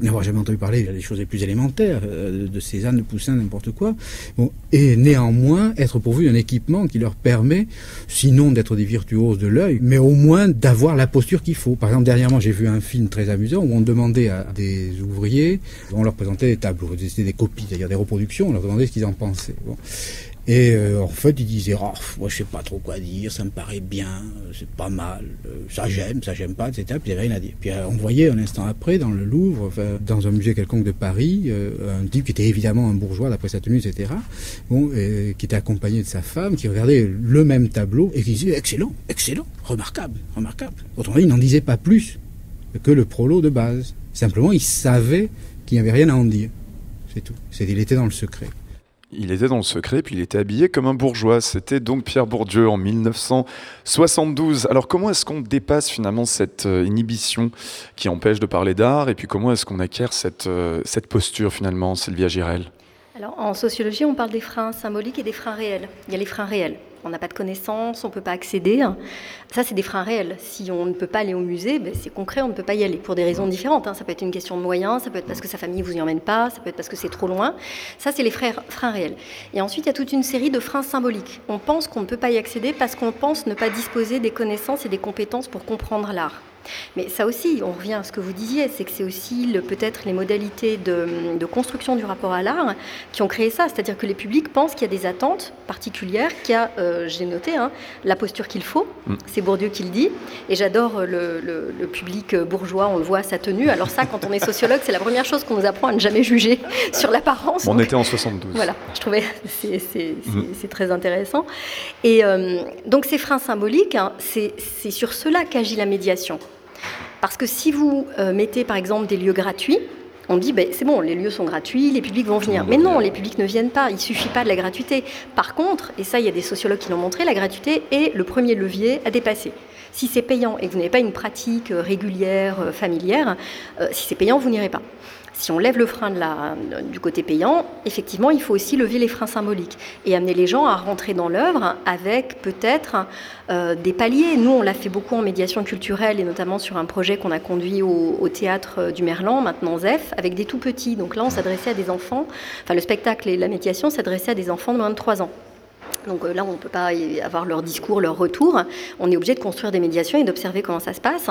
n'avoir jamais entendu parler des choses les plus élémentaires, euh, de Cézanne, de Poussin, n'importe quoi, bon, et néanmoins être pourvu d'un équipement qui leur permet, sinon d'être des virtuoses de l'œil, mais au moins d'avoir la posture qu'il faut. Par exemple, dernièrement, j'ai vu un film très amusant où on demandait à des ouvriers, on leur présentait des tableaux, c'était des copies, c'est-à-dire des reproductions, on leur demandait ce qu'ils en pensaient. Et euh, en fait, il disait, oh, moi je sais pas trop quoi dire, ça me paraît bien, euh, c'est pas mal, euh, ça j'aime, ça j'aime pas, etc. Puis il avait rien à dire. Puis on voyait un instant après, dans le Louvre, dans un musée quelconque de Paris, un type qui était évidemment un bourgeois d'après sa tenue, etc. Bon, qui était accompagné de sa femme, qui regardait le même tableau et qui disait, excellent, excellent, remarquable, remarquable. Autrement dit, il n'en disait pas plus que le prolo de base. Simplement, il savait qu'il n'y avait rien à en dire. C'est tout. Il était dans le secret. Il était dans le secret, puis il était habillé comme un bourgeois. C'était donc Pierre Bourdieu en 1972. Alors comment est-ce qu'on dépasse finalement cette euh, inhibition qui empêche de parler d'art? Et puis comment est-ce qu'on acquiert cette, euh, cette posture finalement, Sylvia Girel? Alors en sociologie, on parle des freins symboliques et des freins réels. Il y a les freins réels on n'a pas de connaissances, on ne peut pas accéder. Ça, c'est des freins réels. Si on ne peut pas aller au musée, ben, c'est concret, on ne peut pas y aller pour des raisons différentes. Hein. Ça peut être une question de moyens, ça peut être parce que sa famille ne vous y emmène pas, ça peut être parce que c'est trop loin. Ça, c'est les freins réels. Et ensuite, il y a toute une série de freins symboliques. On pense qu'on ne peut pas y accéder parce qu'on pense ne pas disposer des connaissances et des compétences pour comprendre l'art. Mais ça aussi, on revient à ce que vous disiez, c'est que c'est aussi peut-être les modalités de, construction du rapport à l'art qui ont créé ça. C'est-à-dire que les publics pensent qu'il y a des attentes particulières, qu'il y a, euh, j'ai noté, hein, la posture qu'il faut. Mm. C'est Bourdieu qui le dit. Et j'adore le, public bourgeois, on le voit, sa tenue. Alors ça, quand on est sociologue, c'est la première chose qu'on nous apprend à ne jamais juger sur l'apparence. On était en 72. Voilà, je trouvais c'est, mm. c'est, très intéressant. Et euh, donc ces freins symboliques, hein, c'est sur cela qu'agit la médiation. Parce que si vous euh, mettez par exemple des lieux gratuits, on dit ben, c'est bon, les lieux sont gratuits, les publics vont venir. Mais non, les publics ne viennent pas, il suffit pas de la gratuité. Par contre, et ça il y a des sociologues qui l'ont montré, la gratuité est le premier levier à dépasser. Si c'est payant et que vous n'avez pas une pratique euh, régulière, euh, familière, si c'est payant, vous n'irez pas si on lève le frein du côté payant, effectivement, il faut aussi lever les freins symboliques et amener les gens à rentrer dans l'œuvre avec peut-être euh, des paliers. Nous, on l'a fait beaucoup en médiation culturelle et notamment sur un projet qu'on a conduit au, théâtre du Merlan, maintenant ZEF, avec des tout petits. Donc là, on s'adressait à des enfants, enfin le spectacle et la médiation s'adressaient à des enfants de moins de 3 ans. Donc euh, là, on ne peut pas avoir leur discours, leur retour. On est obligé de construire des médiations et d'observer comment ça se passe.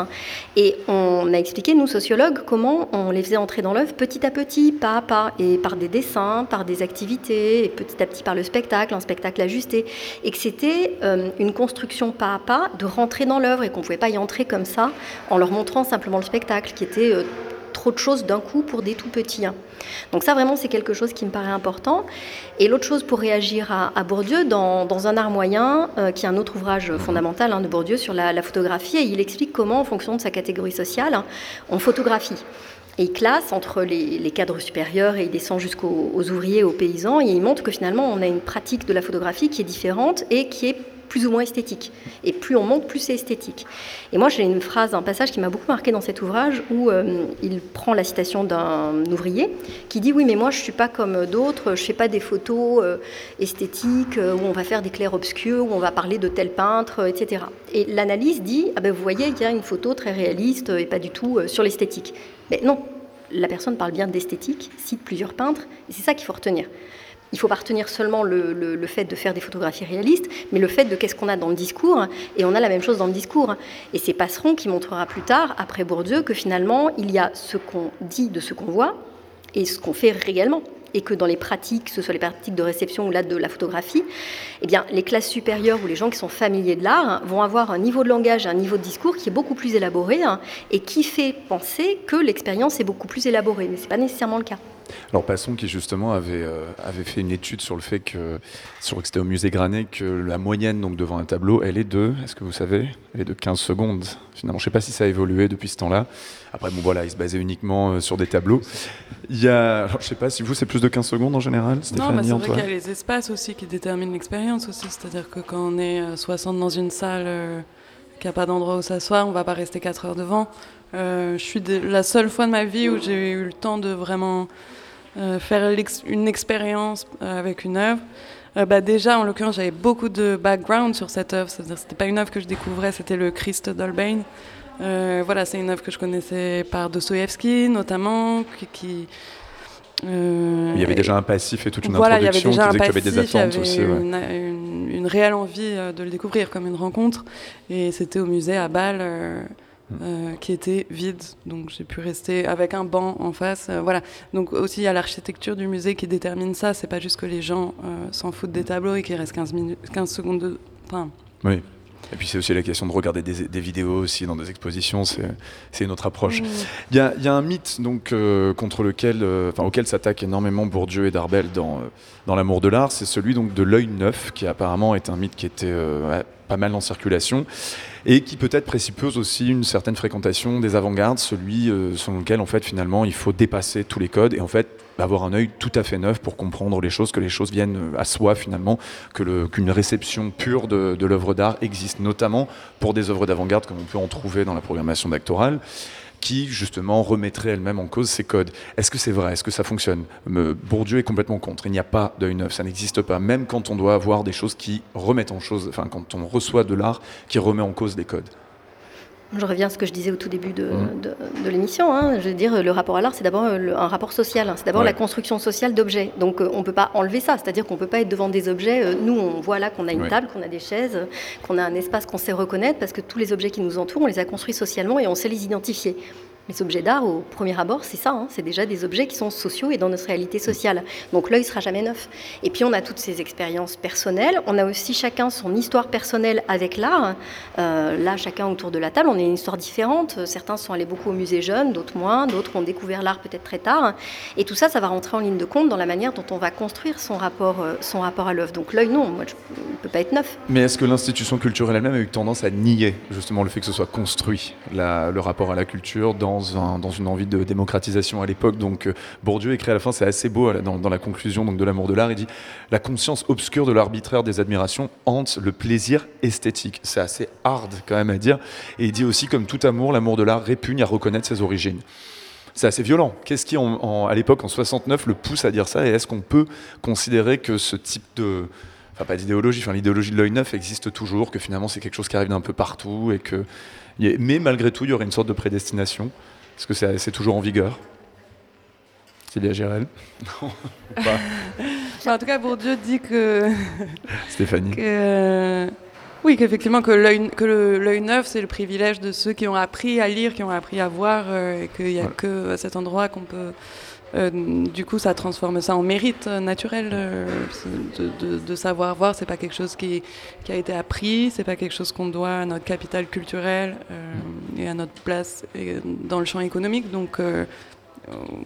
Et on a expliqué, nous sociologues, comment on les faisait entrer dans l'œuvre petit à petit, pas à pas, et par des dessins, par des activités, et petit à petit par le spectacle, un spectacle ajusté. Et que c'était euh, une construction pas à pas de rentrer dans l'œuvre et qu'on ne pouvait pas y entrer comme ça en leur montrant simplement le spectacle, qui était euh, trop de choses d'un coup pour des tout petits. Hein. Donc ça vraiment c'est quelque chose qui me paraît important. Et l'autre chose pour réagir à, Bourdieu, dans, un art moyen, euh, qui est un autre ouvrage fondamental hein, de Bourdieu sur la, photographie, et il explique comment en fonction de sa catégorie sociale, hein, on photographie. Et il classe entre les, cadres supérieurs et il descend jusqu'aux ouvriers, aux paysans, et il montre que finalement on a une pratique de la photographie qui est différente et qui est plus ou moins esthétique. Et plus on monte, plus c'est esthétique. Et moi, j'ai une phrase, un passage qui m'a beaucoup marqué dans cet ouvrage où euh, il prend la citation d'un ouvrier qui dit Oui, mais moi, je ne suis pas comme d'autres, je ne fais pas des photos euh, esthétiques euh, où on va faire des clairs obscurs, où on va parler de tel peintre, etc. Et l'analyse dit Ah ben, vous voyez, il y a une photo très réaliste et pas du tout sur l'esthétique. Mais non, la personne parle bien d'esthétique, cite plusieurs peintres, et c'est ça qu'il faut retenir. Il faut pas retenir seulement le, fait de faire des photographies réalistes, mais le fait de qu'est-ce qu'on a dans le discours. Et on a la même chose dans le discours. Et c'est Passeron qui montrera plus tard, après Bourdieu, que finalement, il y a ce qu'on dit de ce qu'on voit et ce qu'on fait réellement. Et que dans les pratiques, que ce soit les pratiques de réception ou là de la photographie, eh bien, les classes supérieures ou les gens qui sont familiers de l'art vont avoir un niveau de langage, un niveau de discours qui est beaucoup plus élaboré hein, et qui fait penser que l'expérience est beaucoup plus élaborée. Mais ce n'est pas nécessairement le cas. Alors Passon qui justement avait, euh, avait fait une étude sur le fait que, sur que c'était au musée Granet, que la moyenne donc devant un tableau, elle est de, est-ce que vous savez, elle est de 15 secondes. Finalement, je ne sais pas si ça a évolué depuis ce temps-là. Après, bon voilà, il se basait uniquement euh, sur des tableaux. Il y a, alors, je sais pas si vous c'est plus de 15 secondes en général, Non, Stéphanie, mais c'est vrai qu'il y a les espaces aussi qui déterminent l'expérience aussi. C'est-à-dire que quand on est euh, 60 dans une salle, euh, qu'il n'y a pas d'endroit où s'asseoir, on va pas rester 4 heures devant. Euh, je suis de- la seule fois de ma vie où j'ai eu le temps de vraiment euh, faire l'ex- une expérience euh, avec une œuvre. Euh, bah déjà, en l'occurrence, j'avais beaucoup de background sur cette œuvre. C'est-à-dire, c'était pas une œuvre que je découvrais, c'était le Christ d'Holbein. Euh, voilà, c'est une œuvre que je connaissais par Dostoïevski, notamment, qui. qui, euh, Il y avait déjà un passif et toute une voilà, il y avait introduction déjà qui un disait qu'il y avait des passif, il y attentes avait aussi. ouais. une, réelle envie euh, de le découvrir comme une rencontre. Et c'était au musée à Bâle, euh, Hmm. euh, qui était vide. Donc j'ai pu rester avec un banc en face. euh, voilà. Donc aussi, il y a l'architecture du musée qui détermine ça. C'est pas juste que les gens euh, s'en foutent des tableaux et qu'il reste 15, minutes, 15 secondes de. Enfin, Oui. Et puis c'est aussi la question de regarder des, des vidéos aussi dans des expositions, c'est une autre approche. Mm. Il y, a, il y a un mythe donc euh, contre lequel, euh, enfin auquel s'attaquent énormément Bourdieu et Darbel dans, euh, dans l'amour de l'art, c'est celui donc de l'œil neuf, qui apparemment est un mythe qui était pas mal en circulation et qui peut-être présuppose aussi une certaine fréquentation des avant-gardes, celui euh, selon lequel en fait finalement il faut dépasser tous les codes et en fait avoir un œil tout à fait neuf pour comprendre les choses, que les choses viennent euh, à soi finalement, que qu'une réception pure de, l'œuvre d'art existe, notamment pour des œuvres d'avant-garde comme on peut en trouver dans la programmation d'actoral qui justement remettrait elle-même en cause ces codes. Est-ce que c'est vrai? Est-ce que ça fonctionne? Bourdieu est complètement contre. Il n'y a pas d'œil neuf, ça n'existe pas. Même quand on doit avoir des choses qui remettent en chose, enfin quand on reçoit de l'art qui remet en cause des codes. Je reviens à ce que je disais au tout début de, Mhm. de- de l'émission. hein. Je veux dire, le rapport à l'art, c'est d'abord un rapport social. hein. C'est d'abord Ouais. la construction sociale d'objets. Donc, euh, on ne peut pas enlever ça. C'est-à-dire qu'on ne peut pas être devant des objets. euh, nous, on voit là qu'on a une Ouais. table, qu'on a des chaises, qu'on a un espace qu'on sait reconnaître, parce que tous les objets qui nous entourent, on les a construits socialement et on sait les identifier. Les objets d'art, au premier abord, c'est ça. hein. C'est déjà des objets qui sont sociaux et dans notre réalité sociale. Donc, l'œil sera jamais neuf. Et puis, on a toutes ces expériences personnelles. On a aussi chacun son histoire personnelle avec l'art. Euh, là, chacun autour de la table, on a une histoire différente. Certains sont allés beaucoup au musée jeune, d'autres moins, d'autres ont découvert l'art peut-être très tard. Et tout ça, ça va rentrer en ligne de compte dans la manière dont on va construire son rapport, euh, son rapport à l'œuvre. Donc l'œil, non, moi, je ne peut pas être neuf. Mais est-ce que l'institution culturelle elle-même a eu tendance à nier justement le fait que ce soit construit, le rapport à la culture, dans, dans une envie de démocratisation à l'époque Donc euh, Bourdieu écrit à la fin, c'est assez beau dans, la conclusion de l'amour de l'art, il dit « La conscience obscure de l'arbitraire des admirations hante le plaisir esthétique ». C'est assez hard quand même à dire. Et il dit aussi, comme tout amour, l'amour de l'art répugne à reconnaître ses origines. C'est assez violent. Qu'est-ce qui, à l'époque, en 69, le pousse à dire ça? Et est-ce qu'on peut considérer que ce type de... Enfin, pas d'idéologie, enfin, l'idéologie de l'œil neuf existe toujours, que finalement c'est quelque chose qui arrive d'un peu partout, et que... Mais malgré tout, il y aurait une sorte de prédestination. Est-ce que c'est c'est toujours en vigueur Célia Gérel? Non, pas. En tout cas, Bourdieu dit que. Stéphanie. que, oui, qu'effectivement, que l'œil que le- l'œil neuf, c'est le privilège de ceux qui ont appris à lire, qui ont appris à voir, euh, et qu'il n'y a Voilà. que à cet endroit qu'on peut. Euh, du coup, ça transforme ça en mérite naturel euh, de, de- de savoir voir. C'est pas quelque chose qui, qui a été appris, c'est pas quelque chose qu'on doit à notre capital culturel euh, et à notre place dans le champ économique. Donc,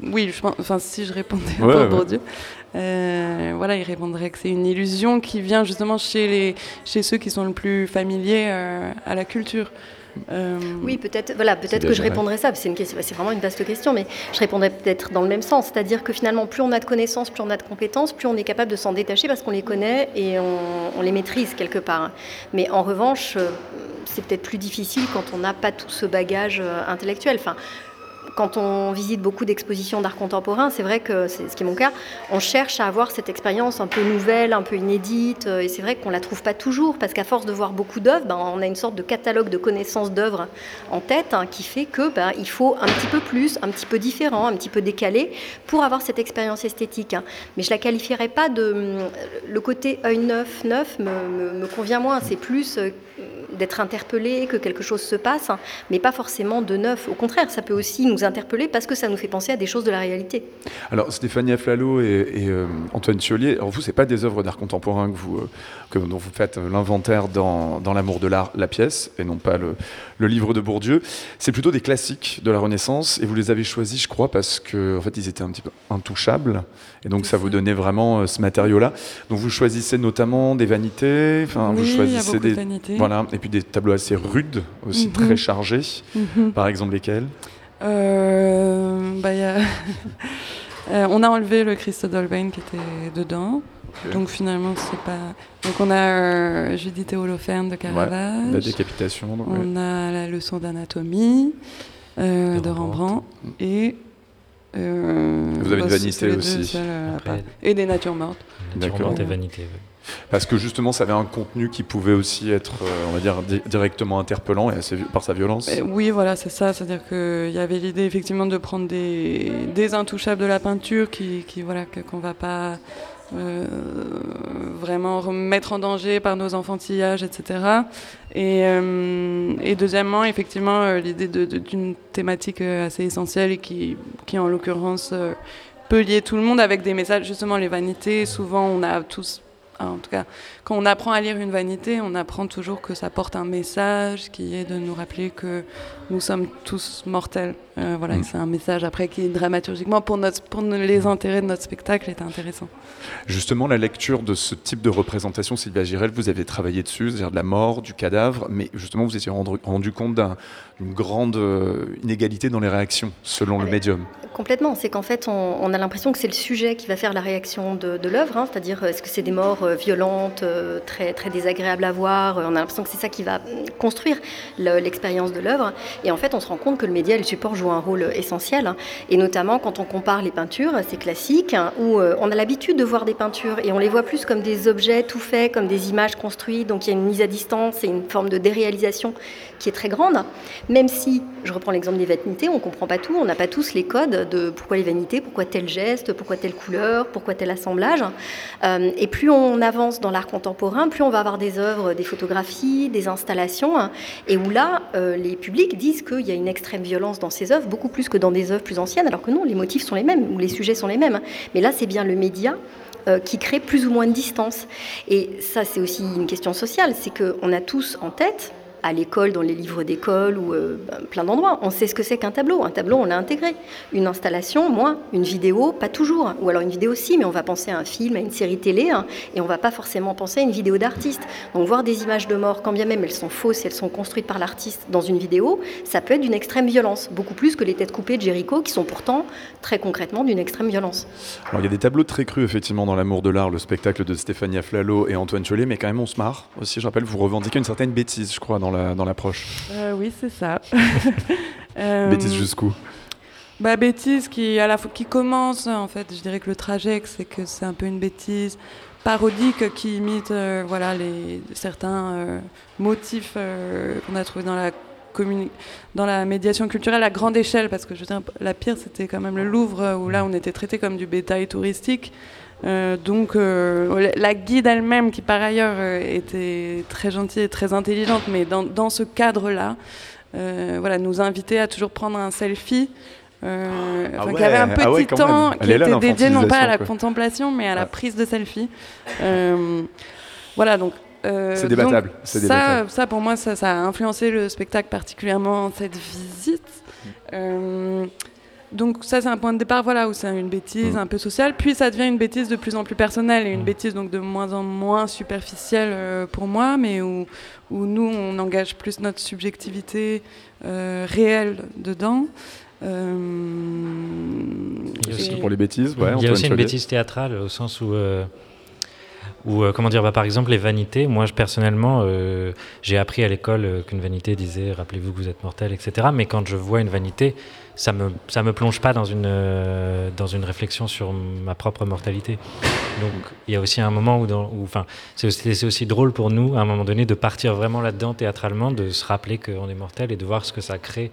oui, je pense, enfin, si je répondais Ouais, pour ouais. Bourdieu, euh, voilà, il répondrait que c'est une illusion qui vient justement chez, les, chez ceux qui sont le plus familiers euh, à la culture. Euh, Oui, peut-être. Voilà, peut-être que je géré. répondrais ça. C'est une question. C'est vraiment une vaste question, mais je répondrais peut-être dans le même sens, c'est-à-dire que finalement, plus on a de connaissances, plus on a de compétences, plus on est capable de s'en détacher parce qu'on les connaît et on, on les maîtrise quelque part. Mais en revanche, euh, c'est peut-être plus difficile quand on n'a pas tout ce bagage euh, intellectuel. Enfin, quand on visite beaucoup d'expositions d'art contemporain, c'est vrai que c'est ce qui est mon cas, on cherche à avoir cette expérience un peu nouvelle, un peu inédite, euh, et c'est vrai qu'on la trouve pas toujours parce qu'à force de voir beaucoup d'œuvres, ben, on a une sorte de catalogue de connaissances d'œuvres en tête hein, qui fait que ben, il faut un petit peu plus, un petit peu différent, un petit peu décalé pour avoir cette expérience esthétique. hein. Mais je la qualifierais pas de le côté œil neuf, neuf me, convient moins. C'est plus euh, d'être interpellé, que quelque chose se passe, mais pas forcément de neuf. Au contraire, ça peut aussi nous interpeller parce que ça nous fait penser à des choses de la réalité. Alors Stéphanie Aflalo et, et, euh, Antoine Thiolier, alors vous, c'est pas des œuvres d'art contemporain que vous, euh, que, dont vous faites euh, l'inventaire dans, dans l'amour de l'art, la pièce, et non pas le, le livre de Bourdieu. C'est plutôt des classiques de la Renaissance, et vous les avez choisis, je crois, parce que en fait, ils étaient un petit peu intouchables, et donc ça vous donnait vraiment euh, ce matériau-là. Donc vous choisissez notamment des vanités, enfin Oui, vous choisissez de des, vanités. voilà, et puis des tableaux assez rudes, aussi Mhm. très chargés. Mhm. Par exemple lesquels? Bah, y a- Euh, on a enlevé le Christ d'Holbein qui était dedans. Donc finalement, c'est pas. Donc on a euh, Judith et Holoferne de Caravage. Ouais, la décapitation, donc, on ouais. a la leçon d'anatomie euh, de, Rembrandt. Et. euh, Vous avez une bah, vanité deux aussi. euh, Après-. Et des natures mortes. Nature D'accord. morte et vanité. ouais. Parce que justement, ça avait un contenu qui pouvait aussi être, euh, on va dire, di- directement interpellant et par sa violence. Euh, oui, voilà, c'est ça. C'est-à-dire qu'il y avait l'idée effectivement de prendre des, intouchables de la peinture qui, qui voilà, qu'on va pas euh, vraiment remettre en danger par nos enfantillages, etc. Et, deuxièmement, effectivement, l'idée d'une thématique assez essentielle et qui, en l'occurrence, peut lier tout le monde avec des messages. Justement, les vanités, souvent, on a tous en tout cas, quand on apprend à lire une vanité, on apprend toujours que ça porte un message qui est de nous rappeler que nous sommes tous mortels. Euh, voilà, Mm. c'est un message après qui dramaturgiquement pour, notre, pour les intérêts de notre spectacle est intéressant. Justement, la lecture de ce type de représentation, Sylvia Girel, vous avez travaillé dessus, c'est-à-dire de la mort, du cadavre, mais justement, vous étiez rendu, rendu compte d'un- d'une grande euh, inégalité dans les réactions selon le médium. Complètement. C'est qu'en fait, on, on a l'impression que c'est le sujet qui va faire la réaction de, de l'œuvre. hein. C'est-à-dire, est-ce que c'est des morts euh, violentes, euh, très, très désagréables à voir Euh, On a l'impression que c'est ça qui va construire le- l'expérience de l'œuvre. Et en fait, on se rend compte que le média et le support jouent un rôle essentiel. hein. Et notamment quand on compare les peintures, c'est classique, hein, où euh, on a l'habitude de voir des peintures et on les voit plus comme des objets tout faits, comme des images construites. Donc il y a une mise à distance et une forme de déréalisation qui est très grande. Même si, je reprends l'exemple des vanités, on ne comprend pas tout, on n'a pas tous les codes de pourquoi les vanités, pourquoi tel geste, pourquoi telle couleur, pourquoi tel assemblage. Euh, et plus on avance dans l'art contemporain, plus on va avoir des œuvres, des photographies, des installations, hein, et où là, euh, les publics disent qu'il y a une extrême violence dans ces œuvres, beaucoup plus que dans des œuvres plus anciennes, alors que non, les motifs sont les mêmes, ou les sujets sont les mêmes. Mais là, c'est bien le média euh, qui crée plus ou moins de distance. Et ça, c'est aussi une question sociale, c'est qu'on a tous en tête, à l'école, dans les livres d'école ou euh, ben, plein d'endroits, on sait ce que c'est qu'un tableau. Un tableau, on l'a intégré. Une installation, moins. Une vidéo, pas toujours. Ou alors une vidéo, si, mais on va penser à un film, à une série télé, hein, et on va pas forcément penser à une vidéo d'artiste. Donc voir des images de mort, quand bien même elles sont fausses, elles sont construites par l'artiste dans une vidéo, ça peut être d'une extrême violence, beaucoup plus que les têtes coupées de Jericho, qui sont pourtant très concrètement d'une extrême violence. Il y a des tableaux très crus, effectivement, dans L'amour de l'art, le spectacle de Stéphanie Aflalo et Antoine Chollet, mais quand même, on se marre. Aussi, je rappelle, vous revendiquez une certaine bêtise, je crois, dans dans l'approche. Euh, oui, c'est ça. Euh, bêtise jusqu'où Bah, bêtise qui, à la qui commence, en fait, je dirais que le trajet, c'est que c'est un peu une bêtise parodique qui imite euh, voilà, les, certains euh, motifs euh, qu'on a trouvés dans la, dans la médiation culturelle à grande échelle, parce que je veux dire, la pire, c'était quand même le Louvre, où là, on était traité comme du bétail touristique. Euh, donc euh, la guide elle-même, qui par ailleurs euh, était très gentille et très intelligente, mais dans, dans ce cadre-là, voilà, nous invitait à toujours prendre un selfie. Ah ouais, qui avait un petit ah ouais, quand temps qui était dédié non pas à la quoi. contemplation, mais à la Ah. prise de selfie. Voilà, donc. euh, C'est débattable, ça, débattable. ça, pour moi, ça, ça a influencé le spectacle particulièrement cette visite. Euh, donc ça, c'est un point de départ, voilà, où c'est une bêtise Mm. un peu sociale. Puis ça devient une bêtise de plus en plus personnelle et une bêtise donc de moins en moins superficielle euh, pour moi, mais où, où nous, on engage plus notre subjectivité euh, réelle dedans. Euh, Il y a aussi- pour les bêtises, ouais, Il y a aussi une bêtise théâtrale au sens où, euh, euh, comment dire, bah, par exemple les vanités. Moi, je, personnellement, euh, j'ai appris à l'école euh, qu'une vanité disait "Rappelez-vous que vous êtes mortel", etc. Mais quand je vois une vanité, ça me ça me plonge pas dans une euh, dans une réflexion sur ma propre mortalité. Donc, il y a aussi un moment où, dans, où enfin, c'est aussi, c'est aussi drôle pour nous, à un moment donné, de partir vraiment là-dedans théâtralement, de se rappeler qu'on est mortel et de voir ce que ça crée.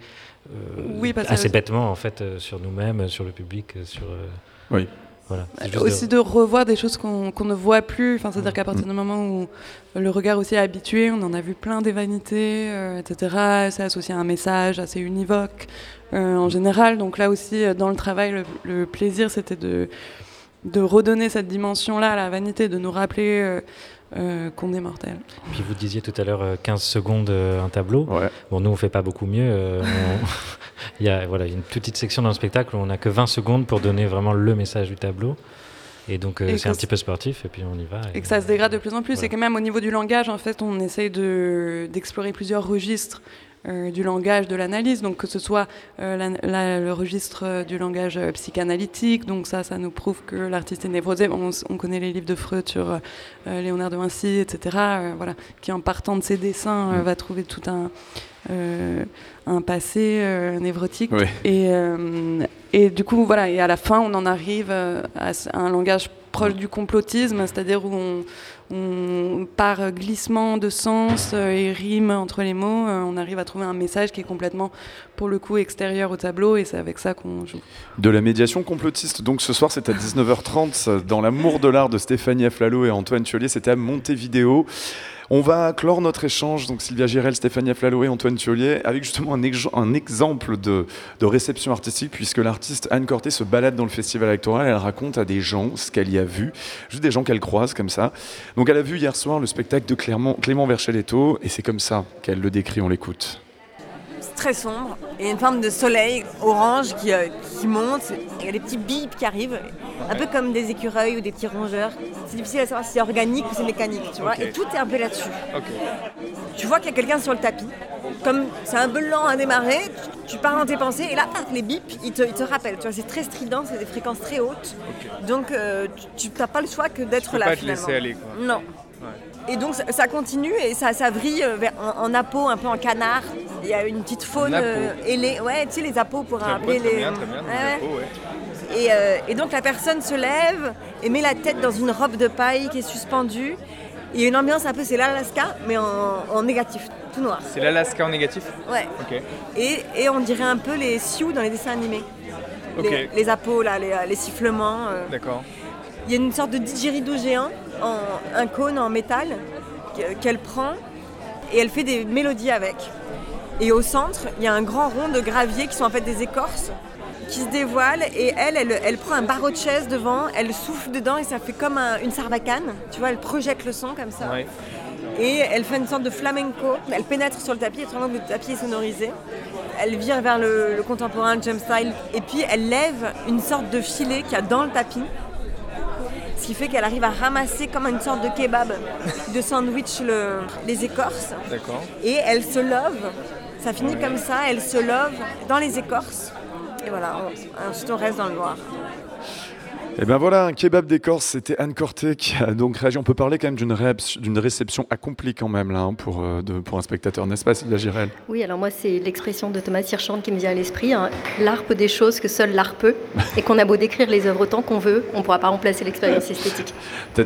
euh, Oui, assez bêtement en fait euh, sur nous-mêmes, sur le public, sur. euh, Oui. Voilà. C'est juste Aussi de- de revoir des choses qu'on ne voit plus. Enfin, C'est-à-dire qu'à partir du moment où le regard aussi est habitué, on en a vu plein des vanités, euh, etc. C'est associé à un message assez univoque euh, en général. Donc là aussi, euh, dans le travail, le, le plaisir, c'était de, de redonner cette dimension-là à la vanité, de nous rappeler euh, euh, qu'on est mortel. Puis vous disiez tout à l'heure euh, 15 secondes euh, un tableau. Bon, nous on fait pas beaucoup mieux. Il y a voilà, une petite section dans le spectacle où on n'a que 20 secondes pour donner vraiment le message du tableau. Et donc euh, c'est un petit peu sportif et puis on y va. Et que ça se dégrade de plus en plus. Et que même au niveau du langage, en fait, on essaye de- d'explorer plusieurs registres euh, du langage, de l'analyse. Donc que ce soit euh, la- la- le registre euh, du langage psychanalytique. Donc ça, ça nous prouve que l'artiste est névrosé. On, on connaît les livres de Freud sur Léonard de Vinci, etc. voilà, qui en partant de ses dessins euh, va trouver tout un un passé euh, névrotique. Oui. Et, euh, et du coup, voilà, et à la fin, on en arrive euh, à un langage proche du complotisme, c'est-à-dire où on, on, par glissement de sens euh, et rime entre les mots, euh, on arrive à trouver un message qui est complètement, pour le coup, extérieur au tableau, et c'est avec ça qu'on joue. De la médiation complotiste. Donc ce soir, c'est à 19h30 dans L'amour de l'art de Stéphanie Aflalo et Antoine Thiollier. C'était à Montevideo. On va clore notre échange, donc Sylvia Girel, Stéphanie Aflalo et Antoine Thiollier, avec justement un, ex- un exemple de, de réception artistique, puisque l'artiste Anne Corté se balade dans le festival électoral. Elle raconte à des gens ce qu'elle y a vu, juste des gens qu'elle croise comme ça. Donc elle a vu hier soir le spectacle de Clément, Clément Vercheletto, et c'est comme ça qu'elle le décrit. On l'écoute. Très sombre. Il y a une forme de soleil orange qui, euh, qui monte. Il y a des petits bips qui arrivent, un peu comme des écureuils ou des petits rongeurs. C'est difficile à savoir si c'est organique ou c'est mécanique, tu vois. Et tout est un peu là-dessus. Tu vois qu'il y a quelqu'un sur le tapis. Comme c'est un peu lent à démarrer, tu, tu pars dans tes pensées et là, les bips, ils te, ils te rappellent. Tu vois, c'est très strident, c'est des fréquences très hautes. Donc, euh, tu n'as pas le choix que d'être là. pas te finalement. laisser aller, quoi. Non. Et donc ça, continue et ça, ça vrille euh, en, en apos, un peu en canard. Il y a une petite faune euh, ailée. Ouais, tu sais, les apos pour Très rappeler très les. bien, très bien, Ouais, ouais. des apos, ouais. Et, euh, et donc la personne se lève et met la tête dans une robe de paille qui est suspendue. Il y a une ambiance un peu, c'est l'Alaska, mais en, en négatif, tout noir. C'est l'Alaska en négatif Ouais. Ok. Et, et on dirait un peu les Sioux dans les dessins animés. Ok. Les, les là, les, les sifflements. euh. D'accord. Il y a une sorte de didgeridoo géant, en, un cône en métal, que- qu'elle prend et elle fait des mélodies avec. Et au centre, il y a un grand rond de gravier qui sont en fait des écorces qui se dévoilent et elle, elle, elle prend un barreau de chaise devant, elle souffle dedans et ça fait comme un- une sarbacane. Tu vois, elle projette le son comme ça. Ouais. Et elle fait une sorte de flamenco. Elle pénètre sur le tapis, et que le tapis est sonorisé. Elle vire vers le, le contemporain, le jump style. Et puis elle lève une sorte de filet qu'il y a dans le tapis. Ce qui fait qu'elle arrive à ramasser comme une sorte de kebab, de sandwich, le- les écorces. D'accord. Et elle se love. Ça finit comme ça, elle se love dans les écorces. Et voilà, ensuite on reste dans le noir. Et ben voilà, un kebab d'écorce, c'était Anne Corté qui a donc réagi. On peut parler quand même d'une réception, d'une réception accomplie quand même là hein, pour, euh, de- pour un spectateur, n'est-ce pas Sylvia Girel? Oui, alors moi, c'est l'expression de Thomas Hirschhorn qui me vient à l'esprit. hein. L'art peut des choses que seul l'art peut. et qu'on a beau décrire les œuvres autant qu'on veut, on ne pourra pas remplacer l'expérience esthétique.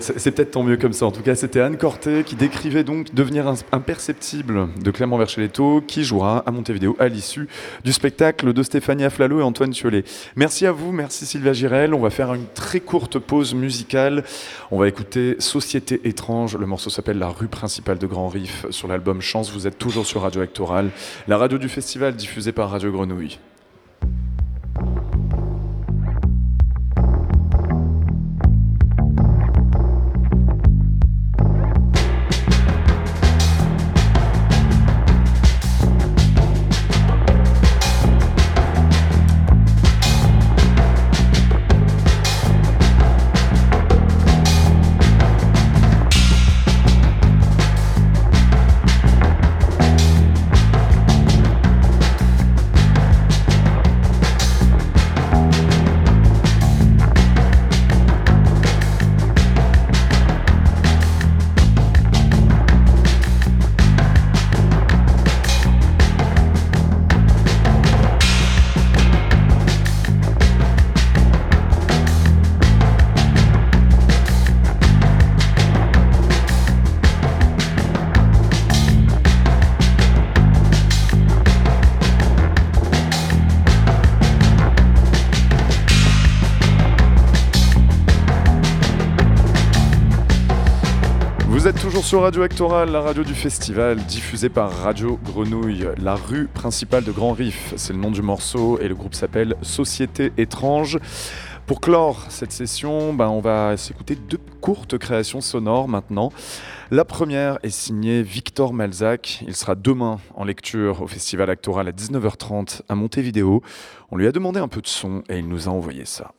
C'est peut-être tant mieux comme ça. En tout cas, c'était Anne Corté qui décrivait donc Devenir imperceptible de Clément Vercheletto qui jouera à Montevideo à l'issue du spectacle de Stéphanie Aflalo et Antoine Thiollet. Merci à vous, merci Sylvia Girel. On va faire une très courte pause musicale. On va écouter Société étrange. Le morceau s'appelle La rue principale de Grand Riff sur l'album Chance. Vous êtes toujours sur Radio Actoral, la radio du festival diffusée par Radio Grenouille. Toujours sur Radio Actoral, la radio du festival, diffusée par Radio Grenouille. La rue principale de Grand Riff, c'est le nom du morceau, et le groupe s'appelle Société étrange. Pour clore cette session, ben, on va s'écouter deux courtes créations sonores maintenant. La première est signée Victor Malzac. Il sera demain en lecture au Festival Actoral à 19h30 à Montevideo. On lui a demandé un peu de son et il nous a envoyé ça.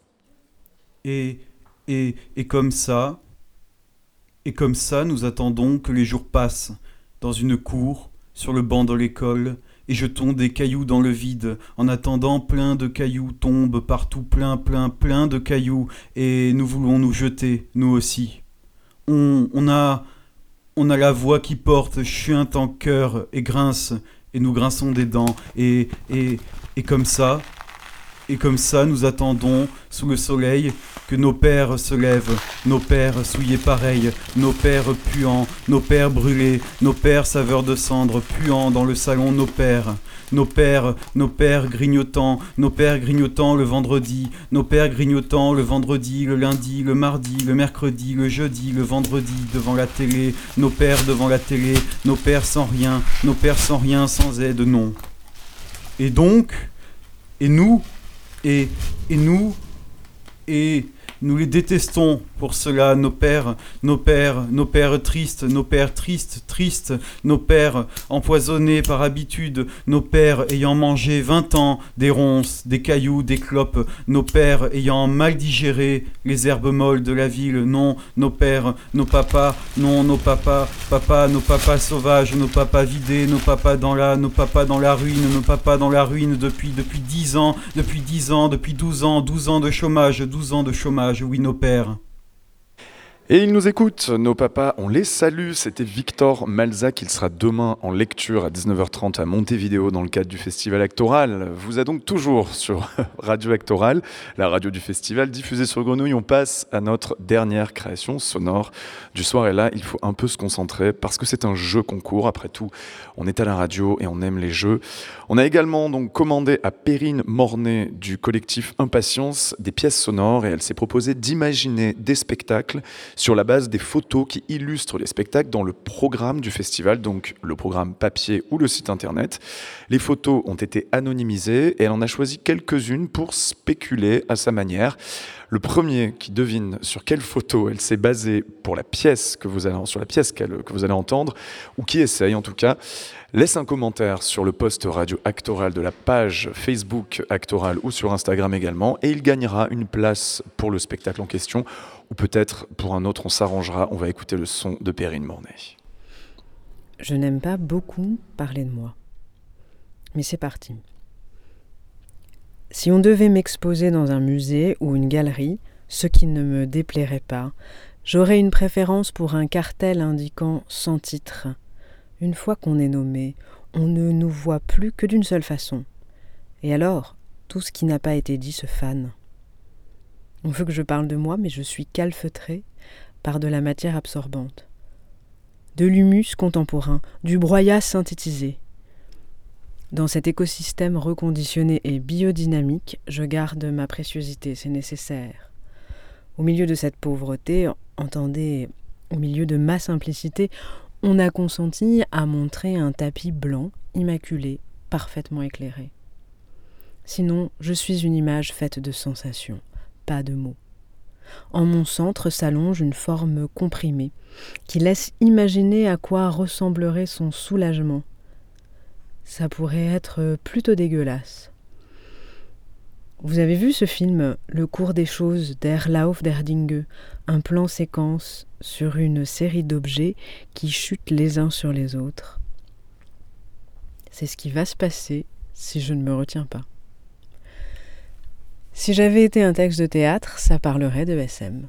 Et, comme ça, et comme ça, nous attendons que les jours passent, dans une cour, sur le banc de l'école, et jetons des cailloux dans le vide. En attendant, plein de cailloux tombent partout, plein, plein, plein de cailloux, et nous voulons nous jeter, nous aussi. On, on a, on a la voix qui porte, chuinte en cœur et grince, et nous grinçons des dents, et, et, et comme ça, et comme ça, nous attendons, sous le soleil, que nos pères se lèvent, nos pères souillés pareils, nos pères puants, nos pères brûlés, nos pères saveurs de cendre, puants dans le salon, nos pères. Nos pères, nos pères grignotants, nos pères grignotants le vendredi, nos pères grignotants le vendredi, le lundi, le mardi, le mercredi, le jeudi, le vendredi, devant la télé, nos pères devant la télé, nos pères sans rien, nos pères sans rien, sans aide, non. Et donc, et nous, et, nous, et nous les détestons. Pour cela, nos pères, nos pères, nos pères tristes, nos pères tristes, tristes, nos pères empoisonnés par habitude, nos pères ayant mangé vingt ans des ronces, des cailloux, des clopes, nos pères ayant mal digéré les herbes molles de la ville, non, nos pères, nos papas, non, nos papas, papa, nos papas sauvages, nos papas vidés, nos papas dans la, nos papas dans la ruine, nos papas dans la ruine depuis, depuis dix ans, depuis dix ans, depuis douze ans, douze ans de chômage, douze ans de chômage, oui, nos pères. Et ils nous écoutent, nos papas, on les salue. C'était Victor Malzac, il sera demain en lecture à 19h30 à Montevideo dans le cadre du festival Actoral. Vous êtes donc toujours sur Radio Actoral, la radio du festival diffusée sur Grenouille. On passe à notre dernière création sonore du soir. Et là, il faut un peu se concentrer parce que c'est un jeu concours. Après tout, on est à la radio et on aime les jeux. On a également donc commandé à Perrine Mornay du collectif Impatience des pièces sonores et elle s'est proposée d'imaginer des spectacles sur la base des photos qui illustrent les spectacles dans le programme du festival, donc le programme papier ou le site internet. Les photos ont été anonymisées et elle en a choisi quelques-unes pour spéculer à sa manière. Le premier qui devine sur quelle photo elle s'est basée pour la pièce que vous allez, sur la pièce que vous allez entendre, ou qui essaye en tout cas, laisse un commentaire sur le post radio Actoral de la page Facebook Actoral ou sur Instagram également, et il gagnera une place pour le spectacle en question, ou peut-être pour un autre, on s'arrangera. On va écouter le son de Perrine Mornay. Je n'aime pas beaucoup parler de moi. Mais c'est parti. Si on devait m'exposer dans un musée ou une galerie, ce qui ne me déplairait pas, j'aurais une préférence pour un cartel indiquant sans titre. Une fois qu'on est nommé, on ne nous voit plus que d'une seule façon. Et alors, tout ce qui n'a pas été dit se fane. On veut que je parle de moi, mais je suis calfeutré par de la matière absorbante de l'humus contemporain, du broyat synthétisé. Dans cet écosystème reconditionné et biodynamique, je garde ma préciosité, c'est nécessaire. Au milieu de cette pauvreté, entendez, au milieu de ma simplicité, on a consenti à montrer un tapis blanc, immaculé, parfaitement éclairé. Sinon, je suis une image faite de sensations, pas de mots. En mon centre s'allonge une forme comprimée qui laisse imaginer à quoi ressemblerait son soulagement. Ça pourrait être plutôt dégueulasse. Vous avez vu ce film Le cours des choses der Lauf der Dinge, un plan séquence sur une série d'objets qui chutent les uns sur les autres. C'est ce qui va se passer si je ne me retiens pas. Si j'avais été un texte de théâtre, ça parlerait de SM.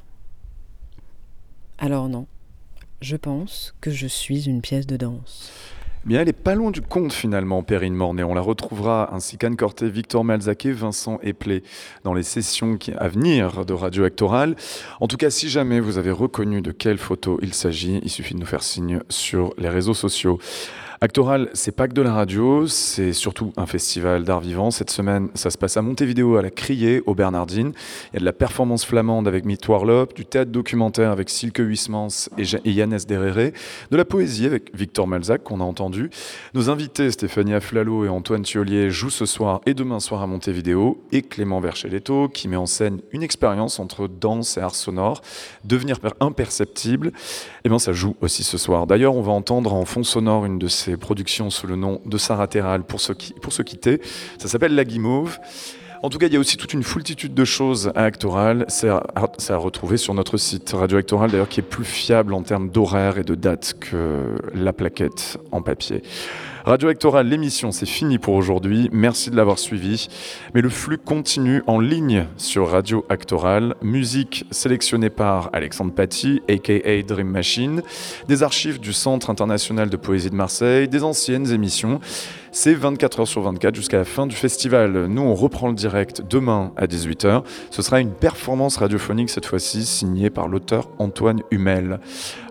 Alors non, je pense que je suis une pièce de danse. Bien, elle est pas loin du compte finalement, Perrine Mornay. On la retrouvera ainsi qu'Anne Corté, Victor Malzaké, Vincent Eplé dans les sessions à venir de Radio Actoral. En tout cas, si jamais vous avez reconnu de quelle photo il s'agit, il suffit de nous faire signe sur les réseaux sociaux. Actoral, c'est pas que de la radio, c'est surtout un festival d'art vivant. Cette semaine, ça se passe à Montevideo, à la Criée, au Bernardine. Il y a de la performance flamande avec Mitt Warlop, du théâtre documentaire avec Silke Huismans et Yannes Derrere, de la poésie avec Victor Malzac, qu'on a entendu. Nos invités, Stéphanie Aflalo et Antoine Thiolier, jouent ce soir et demain soir à Montevideo, et Clément Vercheletto, qui met en scène une expérience entre danse et art sonore, devenir imperceptible. Et bien, ça joue aussi ce soir. D'ailleurs, on va entendre en fond sonore une de ces productions sous le nom de Sarah Terral pour se, pour quitter. Ça s'appelle La Guimauve. En tout cas, il y a aussi toute une foultitude de choses à Actoral. C'est à, à, retrouver sur notre site Radio Actoral, d'ailleurs, qui est plus fiable en termes d'horaire et de date que la plaquette en papier. Radio Actoral, l'émission, c'est fini pour aujourd'hui. Merci de l'avoir suivi. Mais le flux continue en ligne sur Radio Actoral. Musique sélectionnée par Alexandre Paty, aka Dream Machine. Des archives du Centre international de poésie de Marseille. Des anciennes émissions. C'est 24 heures sur 24 jusqu'à la fin du festival. Nous, on reprend le direct demain à 18h. Ce sera une performance radiophonique cette fois-ci, signée par l'auteur Antoine Humel.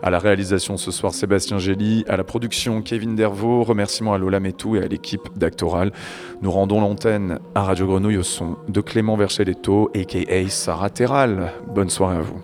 À la réalisation ce soir, Sébastien Gély. À la production, Kevin Dervaux. Remerciements à Lola Metou et à l'équipe d'Actoral. Nous rendons l'antenne à Radio Grenouille au son de Clément Vercheletto, a.k.a. Sarah Terral. Bonne soirée à vous.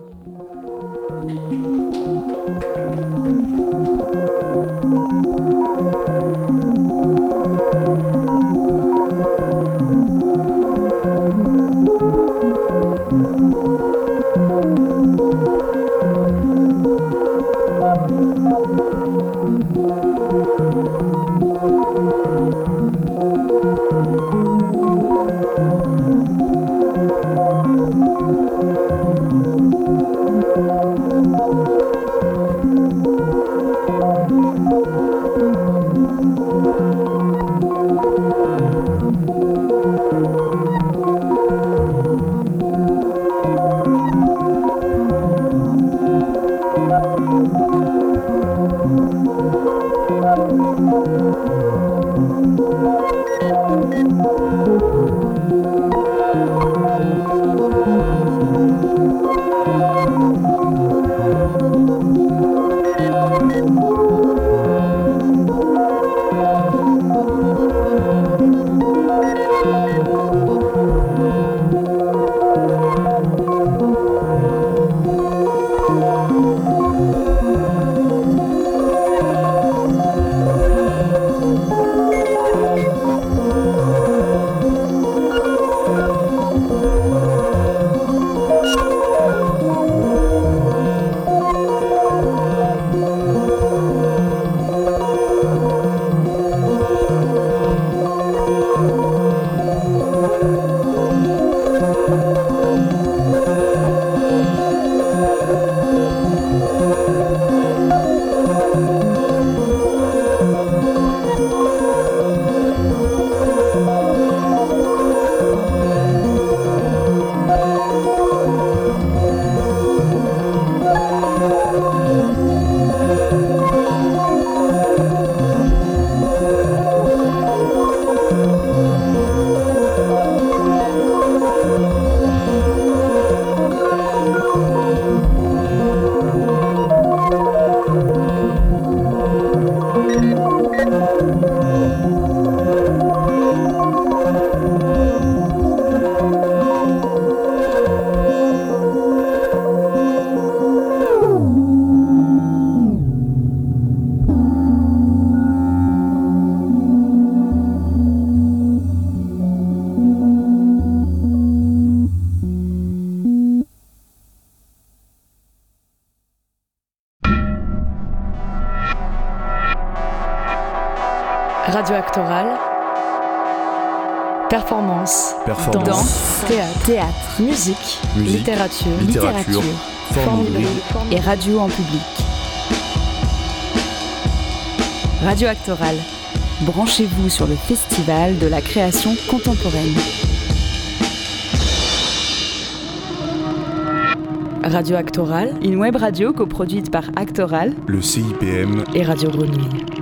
Performance. Performance. Danse. Théâtre. Théâtre. Musique. Musique. Littérature. Littérature. Forme. Et radio en public. Radio Actoral. Branchez-vous sur le festival de la création contemporaine. Radio Actoral, une web radio coproduite par Actoral Le CIPM et Radio Grenouille.